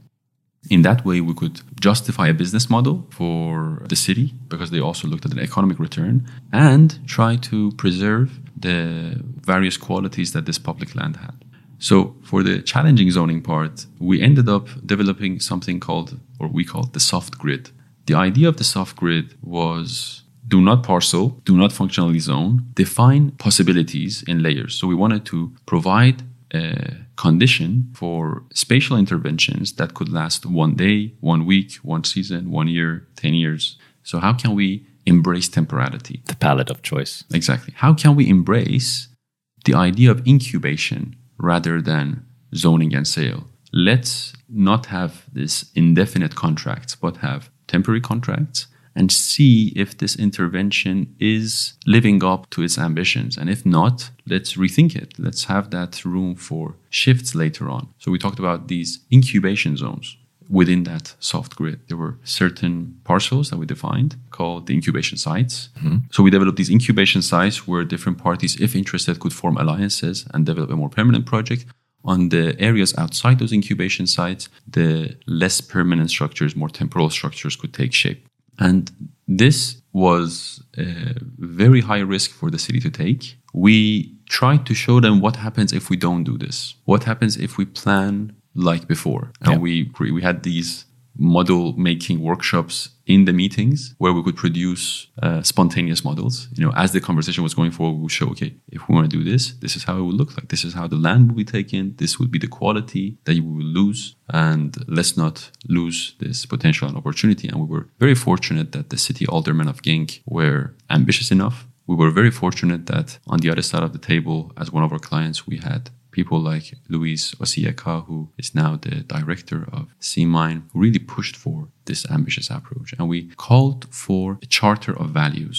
In that way, we could justify a business model for the city because they also looked at an economic return and try to preserve the various qualities that this public land had. So, for the challenging zoning part, we ended up developing something called, or we called the soft grid. The idea of the soft grid was do not parcel, do not functionally zone, define possibilities in layers. So, we wanted to provide a condition for spatial interventions that could last one day, one week, one season, one year, 10 years. So, how can we embrace temporality? The palette of choice. Exactly. How can we embrace the idea of incubation rather than zoning and sale? Let's not have this indefinite contracts, but have temporary contracts and see if this intervention is living up to its ambitions. And if not, let's rethink it. Let's have that room for shifts later on. So we talked about these incubation zones within that soft grid. There were certain parcels that we defined called the incubation sites. Mm-hmm. So we developed these incubation sites where different parties, if interested, could form alliances and develop a more permanent project. On the areas outside those incubation sites, the less permanent structures, more temporal structures could take shape. And this was a very high risk for the city to take. We tried to show them what happens if we don't do this. What happens if we plan like before? And yeah. we we had these model making workshops in the meetings where we could produce uh, spontaneous models. You know, as the conversation was going forward, we would show, okay, if we want to do this, this is how it would look like. This is how the land will be taken. This would be the quality that you will lose. And let's not lose this potential and opportunity. And we were very fortunate that the city aldermen of Genk were ambitious enough. We were very fortunate that on the other side of the table, as one of our clients, we had people like Luis Osieka, who is now the director of C-mine, really pushed for this ambitious approach. And we called for a charter of values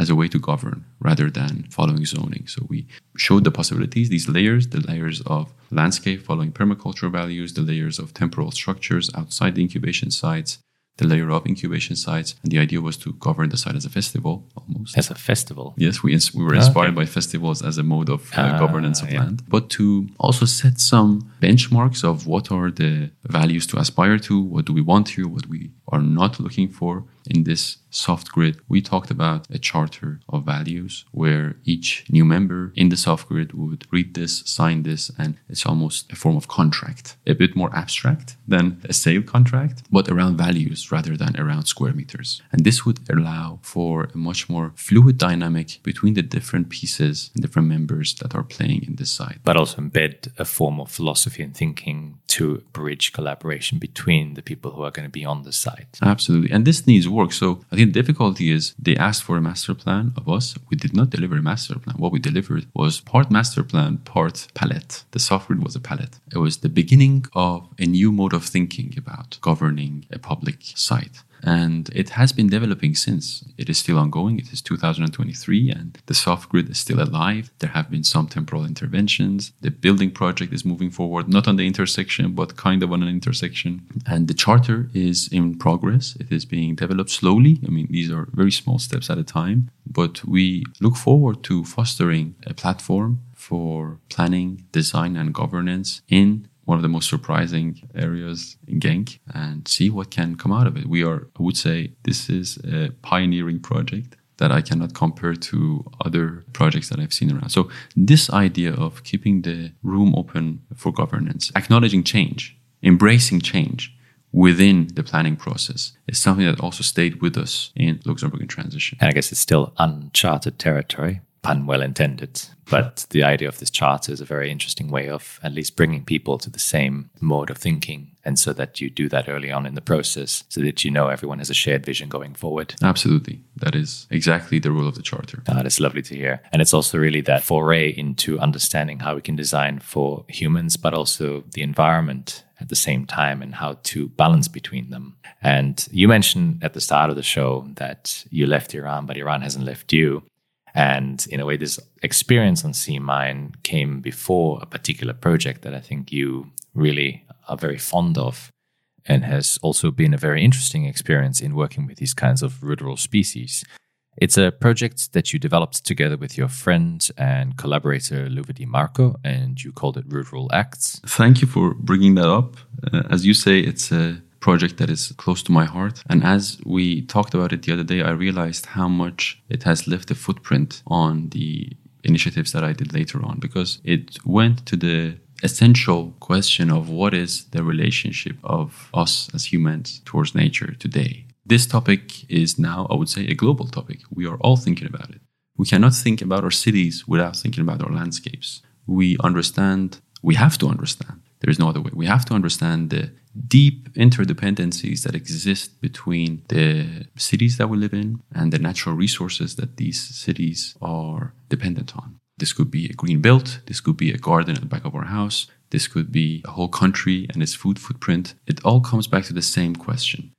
as a way to govern rather than following zoning. So we showed the possibilities, these layers, the layers of landscape following permacultural values, the layers of temporal structures outside the incubation sites, the layer of incubation sites. And the idea was to govern the site as a festival almost. As a festival? Yes, we, ins- we were inspired okay. by festivals as a mode of uh, uh, governance of yeah. land, but to also set some benchmarks of what are the values to aspire to, what do we want here, what we are not looking for in this soft grid, we talked about a charter of values where each new member in the soft grid would read this, sign this, and it's almost a form of contract, a bit more abstract than a sale contract, but around values rather than around square meters. And this would allow for a much more fluid dynamic between the different pieces and different members that are playing in this side. But also embed a form of philosophy and thinking to bridge collaboration between the people who are going to be on the site. Absolutely. And this needs work. So I think the difficulty is they asked for a master plan of us. We did not deliver a master plan. What we delivered was part master plan, part palette. The soft grid was a palette. It was the beginning of a new mode of thinking about governing a public site and it has been developing since. It is still ongoing. It is 2023, and the soft grid is still alive. There have been some temporal interventions. The building project is moving forward, not on the intersection, but kind of on an intersection. And the charter is in progress. It is being developed slowly. I mean, these are very small steps at a time, but we look forward to fostering a platform for planning, design, and governance in one of the most surprising areas in Genk and see what can come out of it. We are, I would say, this is a pioneering project that I cannot compare to other projects that I've seen around. So, this idea of keeping the room open for governance, acknowledging change, embracing change within the planning process is something that also stayed with us in Luxembourg in transition. And I guess it's still uncharted territory pun well intended. But the idea of this charter is a very interesting way of at least bringing people to the same mode of thinking. And so that you do that early on in the process so that you know everyone has a shared vision going forward. Absolutely. That is exactly the rule of the charter. Ah, that's lovely to hear. And it's also really that foray into understanding how we can design for humans, but also the environment at the same time and how to balance between them. And you mentioned at the start of the show that you left Iran, but Iran hasn't left you. And in a way, this experience on C-mine came before a particular project that I think you really are very fond of and has also been a very interesting experience in working with these kinds of ruderal species. It's a project that you developed together with your friend and collaborator Luve Di Marco, and you called it Ruderal Acts. Thank you for bringing that up. Uh, as you say, it's a project that is close to my heart. And as we talked about it the other day, I realized how much it has left a footprint on the initiatives that I did later on because it went to the essential question of what is the relationship of us as humans towards nature today. This topic is now, I would say, a global topic. We are all thinking about it. We cannot think about our cities without thinking about our landscapes. We understand, we have to understand, there is no other way. We have to understand the deep interdependencies that exist between the cities that we live in and the natural resources that these cities are dependent on. This could be a green belt, this could be a garden at the back of our house, this could be a whole country and its food footprint. It all comes back to the same question.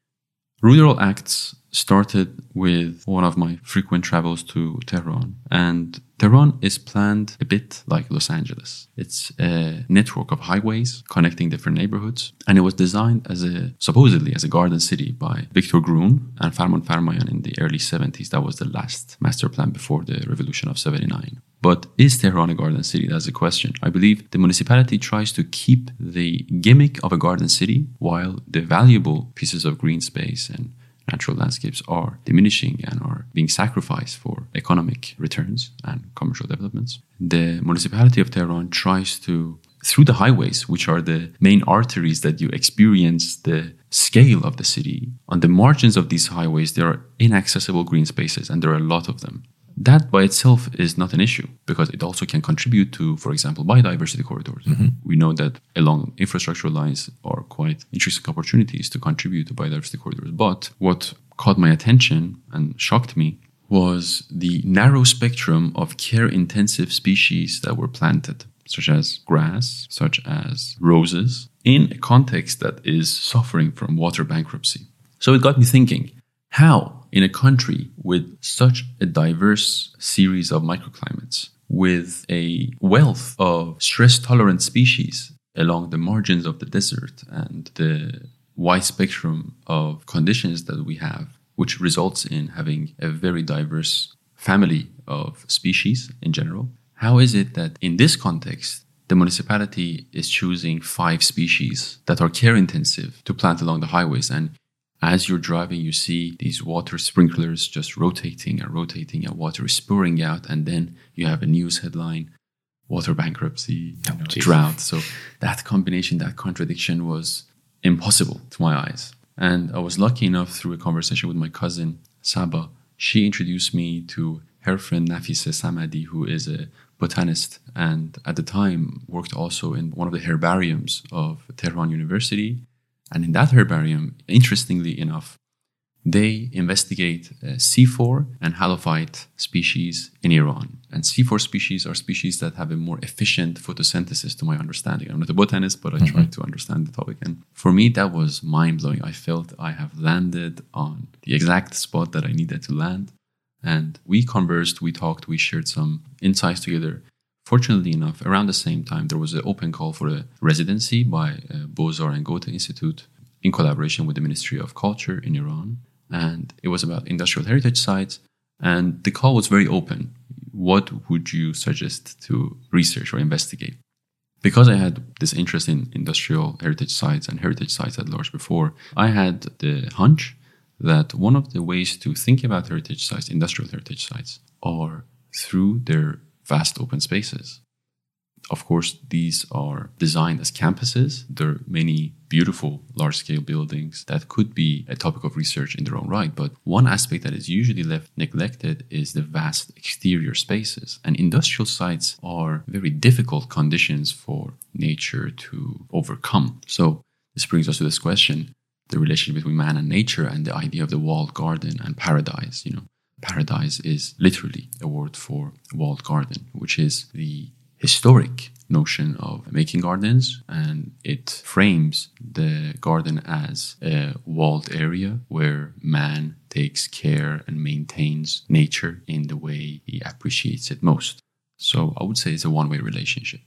Ruderal Acts started with one of my frequent travels to Tehran. And Tehran is planned a bit like Los Angeles. It's a network of highways connecting different neighborhoods. And it was designed as a, supposedly, as a garden city by Victor Gruen and Farmanfarmaian in the early 70s. That was the last master plan before the revolution of 79. But is Tehran a garden city? That's the question. I believe the municipality tries to keep the gimmick of a garden city while the valuable pieces of green space and natural landscapes are diminishing and are being sacrificed for economic returns and commercial developments. The municipality of Tehran tries to, through the highways, which are the main arteries that you experience the scale of the city, on the margins of these highways, there are inaccessible green spaces, and there are a lot of them that by itself is not an issue because it also can contribute to, for example, biodiversity corridors. Mm-hmm. We know that along infrastructure lines are quite interesting opportunities to contribute to biodiversity corridors. But what caught my attention and shocked me was the narrow spectrum of care intensive species that were planted, such as grass, such as roses, in a context that is suffering from water bankruptcy. So it got me thinking how in a country with such a diverse series of microclimates, with a wealth of stress tolerant species along the margins of the desert and the wide spectrum of conditions that we have, which results in having a very diverse family of species in general. How is it that in this context, the municipality is choosing five species that are care intensive to plant along the highways and as you're driving, you see these water sprinklers just rotating and rotating, and water is pouring out, and then you have a news headline water bankruptcy, oh, know, drought. So that combination, that contradiction was impossible to my eyes. And I was lucky enough through a conversation with my cousin, Saba. She introduced me to her friend Nafisa Samadi, who is a botanist and at the time worked also in one of the herbariums of Tehran University and in that herbarium, interestingly enough, they investigate uh, C4 and halophyte species in Iran. And C4 species are species that have a more efficient photosynthesis, to my understanding. I'm not a botanist, but I mm-hmm. try to understand the topic. And for me, that was mind blowing. I felt I have landed on the exact spot that I needed to land. And we conversed, we talked, we shared some insights together. Fortunately enough, around the same time, there was an open call for a residency by uh, Beaux-Arts and Goethe Institute in collaboration with the Ministry of Culture in Iran. And it was about industrial heritage sites. And the call was very open. What would you suggest to research or investigate? Because I had this interest in industrial heritage sites and heritage sites at large before, I had the hunch that one of the ways to think about heritage sites, industrial heritage sites, are through their vast open spaces. Of course, these are designed as campuses. There are many beautiful large scale buildings that could be a topic of research in their own right. But one aspect that is usually left neglected is the vast exterior spaces. And industrial sites are very difficult conditions for nature to overcome. So this brings us to this question the relationship between man and nature and the idea of the walled garden and paradise. You know, paradise is literally a word for walled garden, which is the historic notion of making gardens and it frames the garden as a walled area where man takes care and maintains nature in the way he appreciates it most. So I would say it's a one way relationship.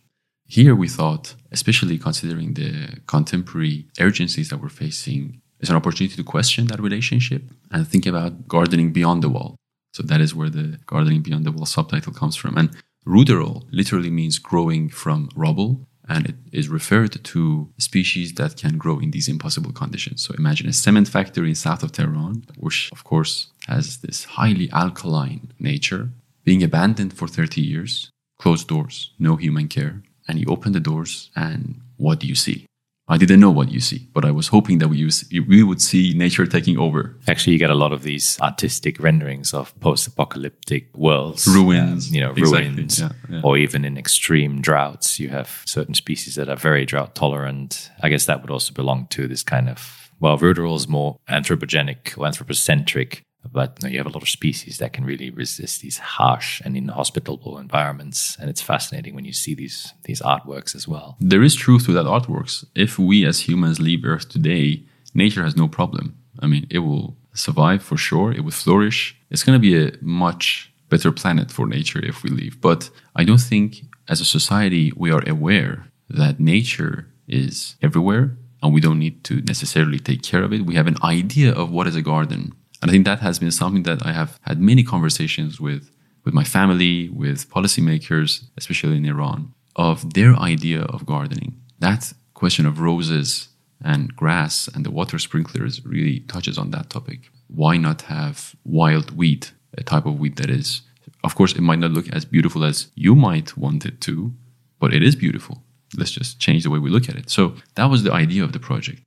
Here we thought, especially considering the contemporary urgencies that we're facing, it's an opportunity to question that relationship and think about gardening beyond the wall. So that is where the Gardening Beyond the Wall subtitle comes from. And ruderal literally means growing from rubble. and it is referred to species that can grow in these impossible conditions. So imagine a cement factory in south of Tehran, which of course has this highly alkaline nature, being abandoned for 30 years, closed doors, no human care, and you open the doors and what do you see? I didn't know what you see, but I was hoping that we, we would see nature taking over. Actually, you get a lot of these artistic renderings of post-apocalyptic worlds, ruins, um, you know, exactly. ruins, yeah, yeah. or even in extreme droughts. You have certain species that are very drought tolerant. I guess that would also belong to this kind of well, ruderal is more anthropogenic or anthropocentric but you, know, you have a lot of species that can really resist these harsh and inhospitable environments and it's fascinating when you see these these artworks as well. There is truth to that artworks. If we as humans leave earth today nature has no problem. I mean it will survive for sure. It will flourish. It's going to be a much better planet for nature if we leave. But i don't think as a society we are aware that nature is everywhere and we don't need to necessarily take care of it. We have an idea of what is a garden and I think that has been something that I have had many conversations with, with my family, with policymakers, especially in Iran, of their idea of gardening. That question of roses and grass and the water sprinklers really touches on that topic. Why not have wild wheat, a type of wheat that is, of course, it might not look as beautiful as you might want it to, but it is beautiful. Let's just change the way we look at it. So that was the idea of the project.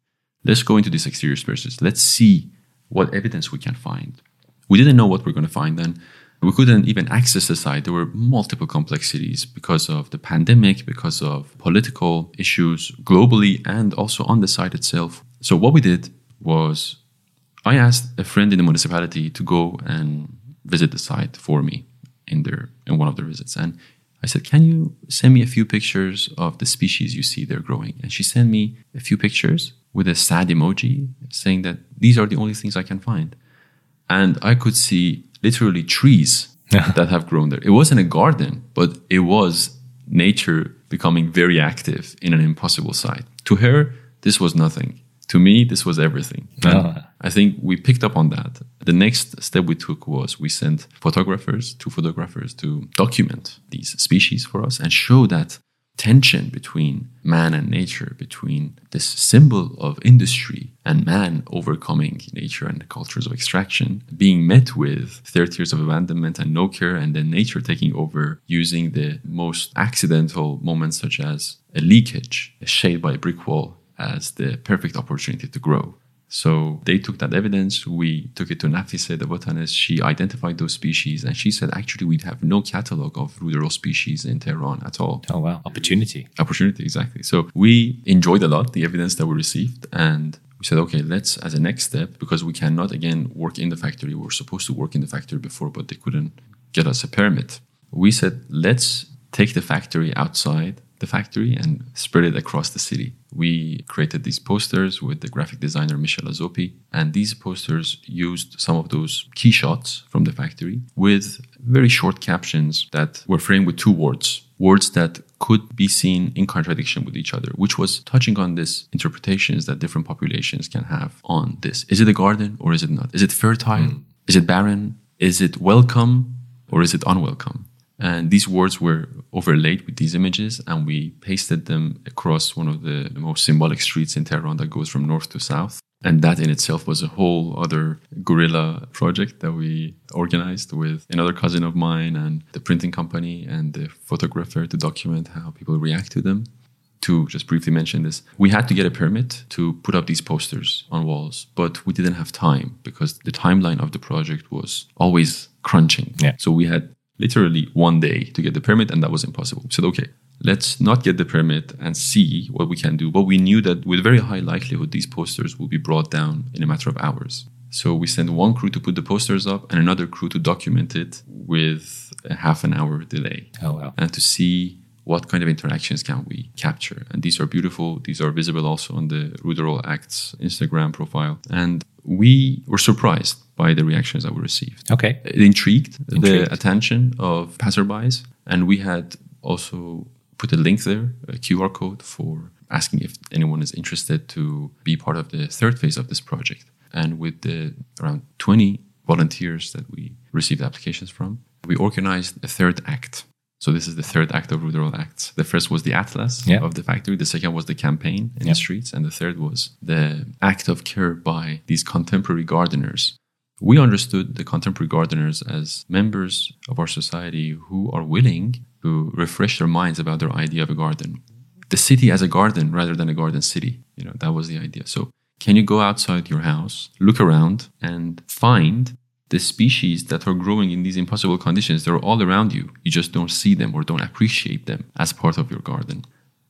Let's go into these exterior spaces. Let's see what evidence we can find. We didn't know what we are going to find then. We couldn't even access the site. There were multiple complexities because of the pandemic, because of political issues globally, and also on the site itself. So, what we did was I asked a friend in the municipality to go and visit the site for me in their in one of their visits. And I said, Can you send me a few pictures of the species you see there growing? And she sent me a few pictures with a sad emoji saying that these are the only things I can find. And I could see literally trees that have grown there. It wasn't a garden, but it was nature becoming very active in an impossible site. To her, this was nothing. To me, this was everything. And I think we picked up on that. The next step we took was we sent photographers, two photographers, to document these species for us and show that tension between man and nature, between this symbol of industry and man overcoming nature and the cultures of extraction, being met with 30 years of abandonment and no care, and then nature taking over using the most accidental moments, such as a leakage, a shade by a brick wall, as the perfect opportunity to grow. So they took that evidence. We took it to Nafise, the botanist. She identified those species and she said, actually, we have no catalog of ruderal species in Tehran at all. Oh, wow. Opportunity. Opportunity, exactly. So we enjoyed a lot the evidence that we received. And we said, okay, let's, as a next step, because we cannot, again, work in the factory. We were supposed to work in the factory before, but they couldn't get us a permit. We said, let's take the factory outside the factory and spread it across the city. We created these posters with the graphic designer Michel Azopi, and these posters used some of those key shots from the factory with very short captions that were framed with two words, words that could be seen in contradiction with each other, which was touching on this interpretations that different populations can have on this. Is it a garden or is it not? Is it fertile? Mm. Is it barren? Is it welcome or is it unwelcome? And these words were overlaid with these images, and we pasted them across one of the, most symbolic streets in Tehran that goes from north to south. And that in itself was a whole other guerrilla project that we organized with another cousin of mine and the printing company and the photographer to document how people react to them. To just briefly mention this, we had to get a permit to put up these posters on walls, but we didn't have time because the timeline of the project was always crunching. Yeah. So we had literally one day to get the permit, and that was impossible. We said, okay, let's not get the permit and see what we can do. But we knew that with very high likelihood, these posters will be brought down in a matter of hours. So we sent one crew to put the posters up and another crew to document it with a half an hour delay. Oh, wow. And to see what kind of interactions can we capture. And these are beautiful. These are visible also on the Ruderal Acts Instagram profile. And we were surprised by the reactions that we received. Okay. It intrigued, intrigued. the attention of passerbys. And we had also put a link there, a QR code for asking if anyone is interested to be part of the third phase of this project. And with the around 20 volunteers that we received applications from, we organized a third act. So this is the third act of ruderal acts. The first was the atlas Yeah. of the factory. The second was the campaign in Yeah. the streets, and the third was the act of care by these contemporary gardeners. We understood the contemporary gardeners as members of our society who are willing to refresh their minds about their idea of a garden. The city as a garden rather than a garden city. You know, that was the idea. So can you go outside your house, look around, and find the species that are growing in these impossible conditions? They're all around you. You just don't see them or don't appreciate them as part of your garden.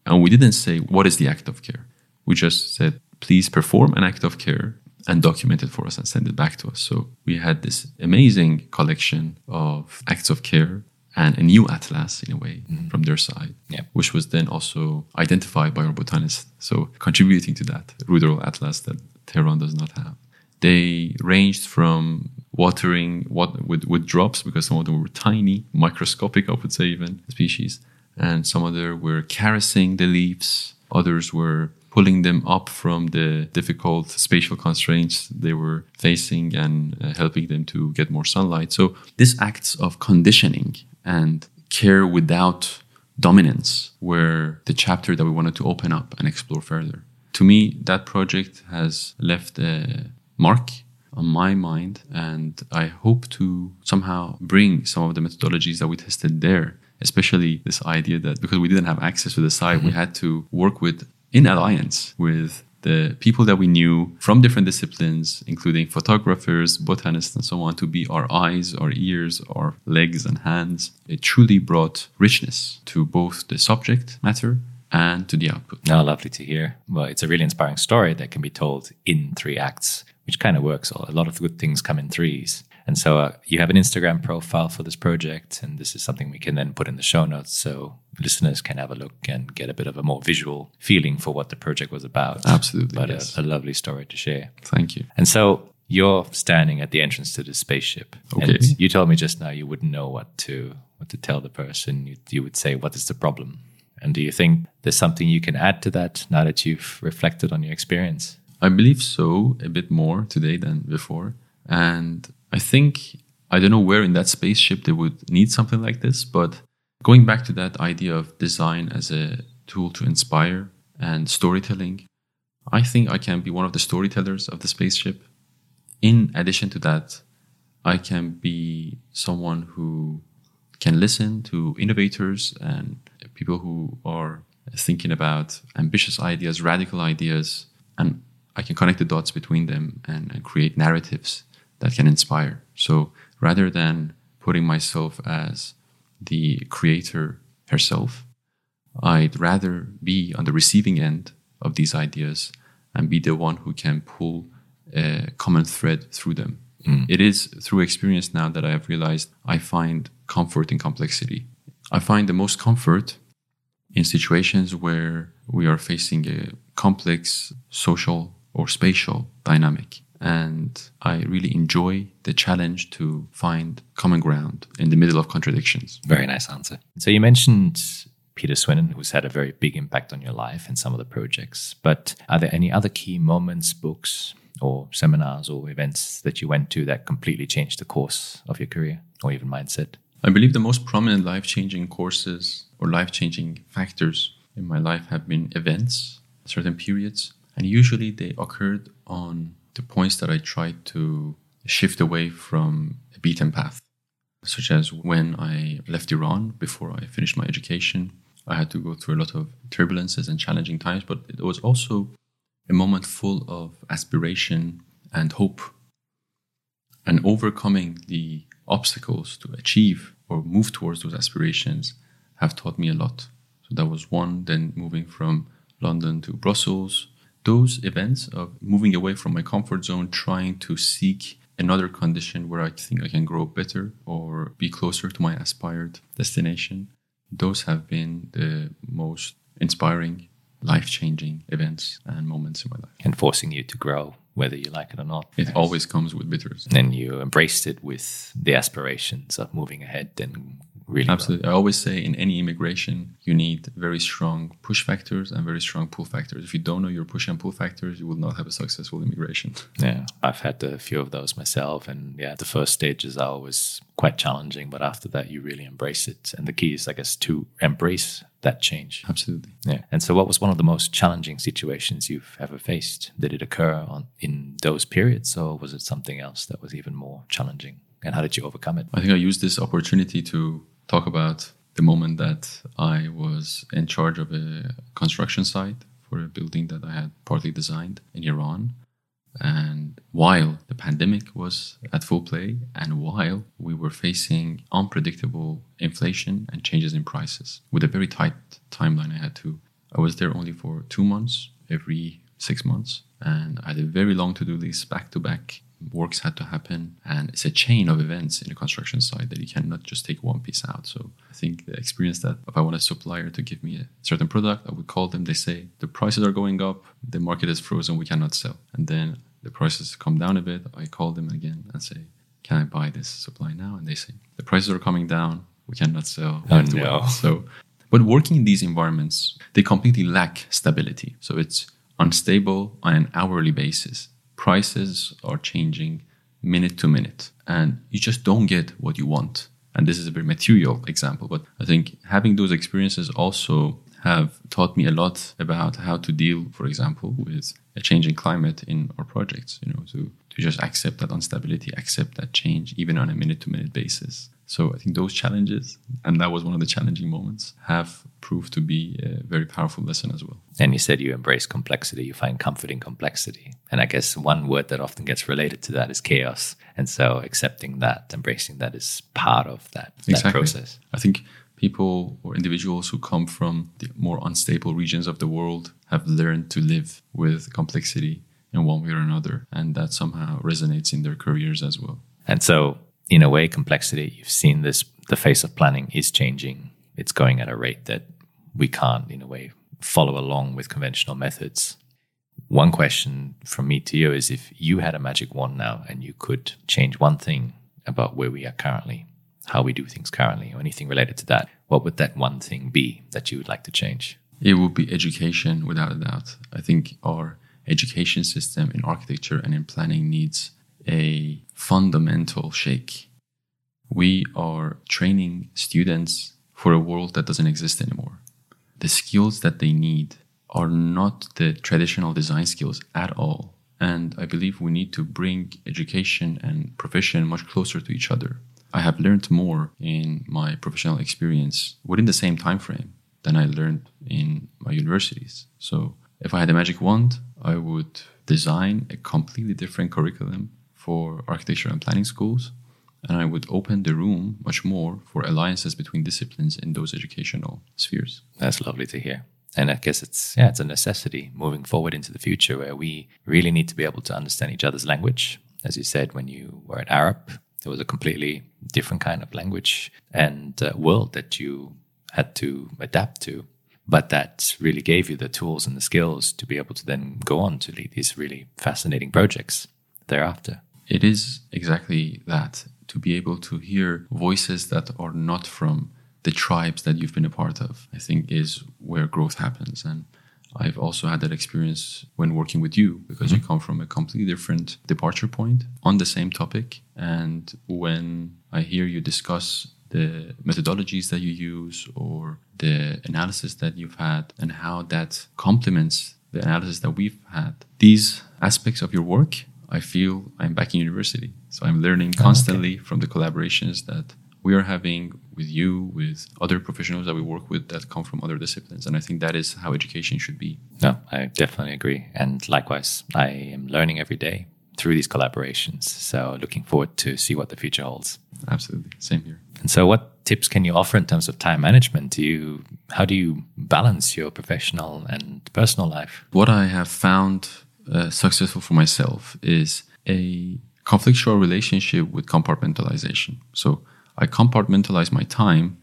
And we didn't say, what is the act of care? We just said, please perform an act of care and document it for us and send it back to us. So we had this amazing collection of acts of care and a new atlas in a way mm-hmm. from their side, Yeah. which was then also identified by our botanists. So contributing to that ruderal atlas that Tehran does not have. They ranged from watering what with, with drops because some of them were tiny, microscopic, I would say even species, and some other were caressing the leaves. Others were pulling them up from the difficult spatial constraints they were facing and uh, helping them to get more sunlight. So these acts of conditioning and care without dominance were the chapter that we wanted to open up and explore further. To me, that project has left a mark on my mind, and I hope to somehow bring some of the methodologies that we tested there, especially this idea that because we didn't have access to the site, we had to work with in alliance with the people that we knew from different disciplines, including photographers, botanists, and so on, to be our eyes, our ears, our legs, and hands. It truly brought richness to both the subject matter and to the output. No, lovely to hear. Well, it's a really inspiring story that can be told in three acts, which kind of works. A lot of good things come in threes. And so uh, you have an Instagram profile for this project, and this is something we can then put in the show notes so listeners can have a look and get a bit of a more visual feeling for what the project was about. Absolutely, But yes. a, a lovely story to share. Thank you. And so you're standing at the entrance to the spaceship. Okay. And you told me just now you wouldn't know what to what to tell the person. You, you would say, "What is the problem?" And do you think there's something you can add to that now that you've reflected on your experience? I believe so, a bit more today than before. And I think, I don't know where in that spaceship they would need something like this, but going back to that idea of design as a tool to inspire and storytelling, I think I can be one of the storytellers of the spaceship. In addition to that, I can be someone who can listen to innovators and people who are thinking about ambitious ideas, radical ideas, and I can connect the dots between them and, and create narratives that can inspire. So rather than putting myself as the creator herself, I'd rather be on the receiving end of these ideas and be the one who can pull a common thread through them. Hmm. It is through experience now that I have realized I find comfort in complexity. I find the most comfort in situations where we are facing a complex social or spatial dynamic. And I really enjoy the challenge to find common ground in the middle of contradictions. Very nice answer. So you mentioned Peter Swinnen, who's had a very big impact on your life and some of the projects. But are there any other key moments, books, or seminars or events that you went to that completely changed the course of your career or even mindset? I believe the most prominent life changing courses or life changing factors in my life have been events, certain periods, and usually they occurred on the points that I tried to shift away from a beaten path, such as when I left Iran before I finished my education. I had to go through a lot of turbulences and challenging times, but it was also a moment full of aspiration and hope and overcoming the obstacles to achieve or move towards those aspirations have taught me a lot. So that was one. Then moving from London to Brussels, those events of moving away from my comfort zone, trying to seek another condition where I think I can grow better or be closer to my aspired destination, those have been the most inspiring, life changing events and moments in my life. And forcing you to grow, whether you like it or not. It always comes with bitters. And then you embraced it with the aspirations of moving ahead and really well. Absolutely. I always say in any immigration, you need very strong push factors and very strong pull factors. If you don't know your push and pull factors, you will not have a successful immigration. Yeah, I've had a few of those myself. And yeah, the first stages are always quite challenging, but after that, you really embrace it. And the key is, I guess, to embrace that change. Absolutely. Yeah. And so, what was one of the most challenging situations you've ever faced? Did it occur on in those periods, or was it something else that was even more challenging? And how did you overcome it? I think I used this opportunity to talk about the moment that I was in charge of a construction site for a building that I had partly designed in Iran. And while the pandemic was at full play, and while we were facing unpredictable inflation and changes in prices, with a very tight timeline, I had to. I was there only for two months, every six months, and I had a very long to do list back to back works had to happen and it's a chain of events in a construction site that you cannot just take one piece out. So i think the experience that if i want a supplier to give me a certain product i would call them. They say the prices are going up. The market is frozen. We cannot sell. And then the prices come down a bit. I call them again and say can i buy this supply now? And they say the prices are coming down. We cannot sell. Oh, no. so but working in these environments they completely lack stability. So it's unstable on an hourly basis prices are changing minute to minute and you just don't get what you want. And this is a very material example but i think having those experiences also have taught me a lot about how to deal for example with a changing climate in our projects you know to to just accept that instability accept that change even on a minute to minute basis so I think those challenges, and that was one of the challenging moments, have proved to be a very powerful lesson as well. And you said you embrace complexity, you find comfort in complexity. And I guess one word that often gets related to that is chaos. And so accepting that, embracing that is part of that, exactly. that process. I think people or individuals who come from the more unstable regions of the world have learned to live with complexity in one way or another. And that somehow resonates in their careers as well. And so in a way, complexity, you've seen this, the face of planning is changing. It's going at a rate that we can't, in a way, follow along with conventional methods. One question from me to you is if you had a magic wand now and you could change one thing about where we are currently, how we do things currently, or anything related to that, what would that one thing be that you would like to change? It would be education, without a doubt. I think our education system in architecture and in planning needs a fundamental shake. We are training students for a world that doesn't exist anymore. The skills that they need are not the traditional design skills at all. And I believe we need to bring education and profession much closer to each other. I have learned more in my professional experience within the same time frame than I learned in my universities. So if I had a magic wand, I would design a completely different curriculum for architecture and planning schools. And I would open the room much more for alliances between disciplines in those educational spheres. That's lovely to hear. And I guess it's yeah, it's a necessity moving forward into the future where we really need to be able to understand each other's language. As you said, when you were at Arup, it was a completely different kind of language and uh, world that you had to adapt to. But that really gave you the tools and the skills to be able to then go on to lead these really fascinating projects thereafter. It is exactly that to be able to hear voices that are not from the tribes that you've been a part of, I think is where growth happens. And I've also had that experience when working with you because mm-hmm. you come from a completely different departure point on the same topic. And when I hear you discuss the methodologies that you use or the analysis that you've had and how that complements the analysis that we've had, these aspects of your work I feel I'm back in university. So I'm learning constantly oh, okay. from the collaborations that we are having with you, with other professionals that we work with that come from other disciplines. And I think that is how education should be. No, I definitely agree. And likewise, I am learning every day through these collaborations. So looking forward to see what the future holds. Absolutely. Same here. And so what tips can you offer in terms of time management? Do you how do you balance your professional and personal life? What I have found uh, successful for myself is a conflictual relationship with compartmentalization. So I compartmentalize my time,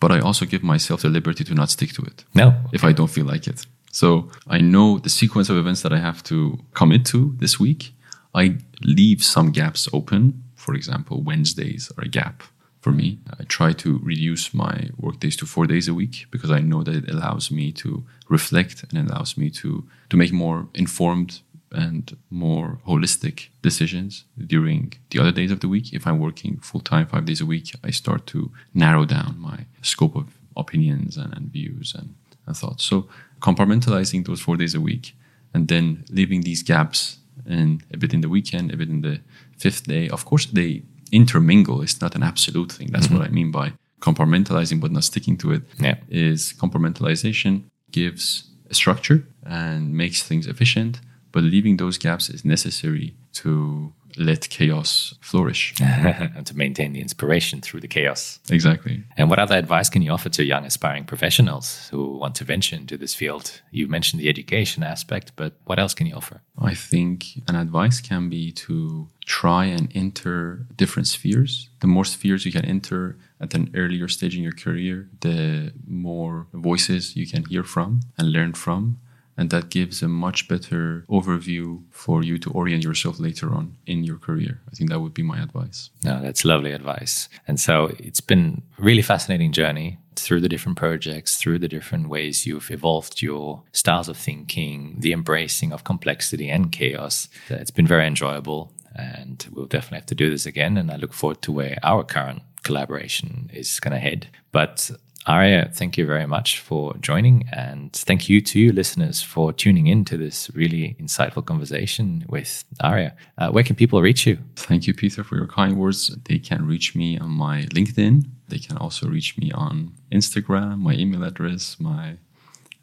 but I also give myself the liberty to not stick to it. No. If I don't feel like it. So I know the sequence of events that I have to commit to this week. I leave some gaps open. For example, Wednesdays are a gap. for me. I try to reduce my work days to four days a week because I know that it allows me to reflect and allows me to to make more informed and more holistic decisions during the other days of the week. If I'm working full time, five days a week, I start to narrow down my scope of opinions and, and views and, and thoughts. So compartmentalizing those four days a week and then leaving these gaps in a bit in the weekend, a bit in the fifth day. Of course, they intermingle. It's not an absolute thing. That's mm-hmm. what I mean by compartmentalizing, but not sticking to it. Yeah. Is compartmentalization gives a structure and makes things efficient, but leaving those gaps is necessary to let chaos flourish and to maintain the inspiration through the chaos. Exactly. And what other advice can you offer to young aspiring professionals who want to venture into this field? You mentioned the education aspect, but what else can you offer? I think an advice can be to try and enter different spheres. The more spheres you can enter at an earlier stage in your career, the more voices you can hear from and learn from and that gives a much better overview for you to orient yourself later on in your career. I think that would be my advice. No, that's lovely advice. And so it's been a really fascinating journey through the different projects, through the different ways you've evolved your styles of thinking, the embracing of complexity and chaos. It's been very enjoyable and we'll definitely have to do this again. And I look forward to where our current collaboration is going to head. But Arya, thank you very much for joining. And thank you to you, listeners, for tuning in to this really insightful conversation with Arya. Uh, where can people reach you? Thank you, Peter, for your kind words. They can reach me on my LinkedIn. They can also reach me on Instagram, my email address, my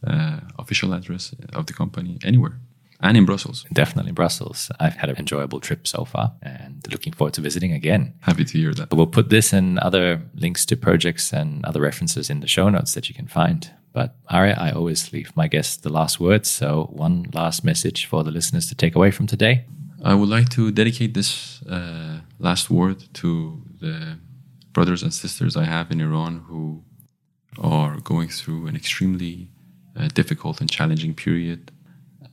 uh, official address of the company, anywhere and in Brussels. Definitely in Brussels. I've had an enjoyable trip so far and looking forward to visiting again. Happy to hear that. But We'll put this and other links to projects and other references in the show notes that you can find. But Arya, I always leave my guests the last words. So, one last message for the listeners to take away from today. I would like to dedicate this uh, last word to the brothers and sisters I have in Iran who are going through an extremely uh, difficult and challenging period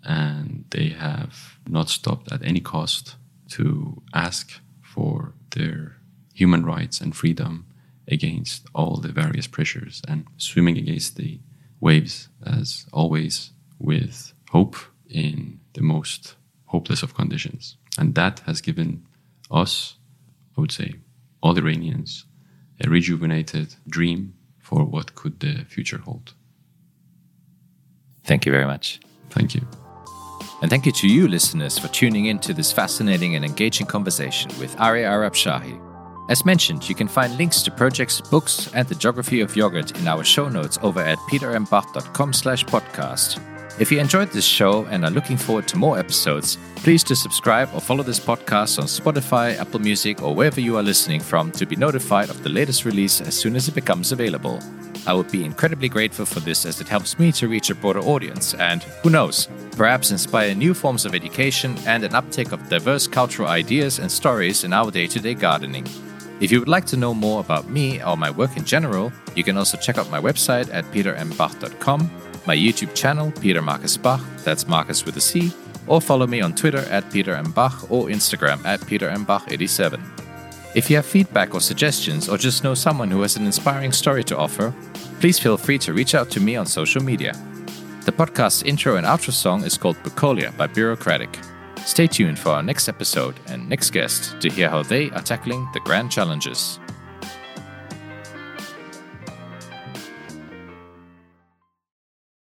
and they have not stopped at any cost to ask for their human rights and freedom against all the various pressures and swimming against the waves as always with hope in the most hopeless of conditions. And that has given us, I would say, all Iranians, a rejuvenated dream for what could the future hold. Thank you very much. Thank you. And thank you to you, listeners, for tuning in to this fascinating and engaging conversation with Arya Arabshahi. As mentioned, you can find links to projects, books, and the geography of yogurt in our show notes over at petermbach.com slash podcast. If you enjoyed this show and are looking forward to more episodes, please do subscribe or follow this podcast on Spotify, Apple Music, or wherever you are listening from to be notified of the latest release as soon as it becomes available. I would be incredibly grateful for this as it helps me to reach a broader audience and, who knows, perhaps inspire new forms of education and an uptake of diverse cultural ideas and stories in our day to day gardening. If you would like to know more about me or my work in general, you can also check out my website at petermbach.com, my YouTube channel, Peter Marcus Bach, that's Marcus with a C, or follow me on Twitter at Peter M. Bach or Instagram at Peter M. Bach87. If you have feedback or suggestions, or just know someone who has an inspiring story to offer, please feel free to reach out to me on social media. The podcast's intro and outro song is called Bucolia by Birocratic. Stay tuned for our next episode and next guest to hear how they are tackling the grand challenges.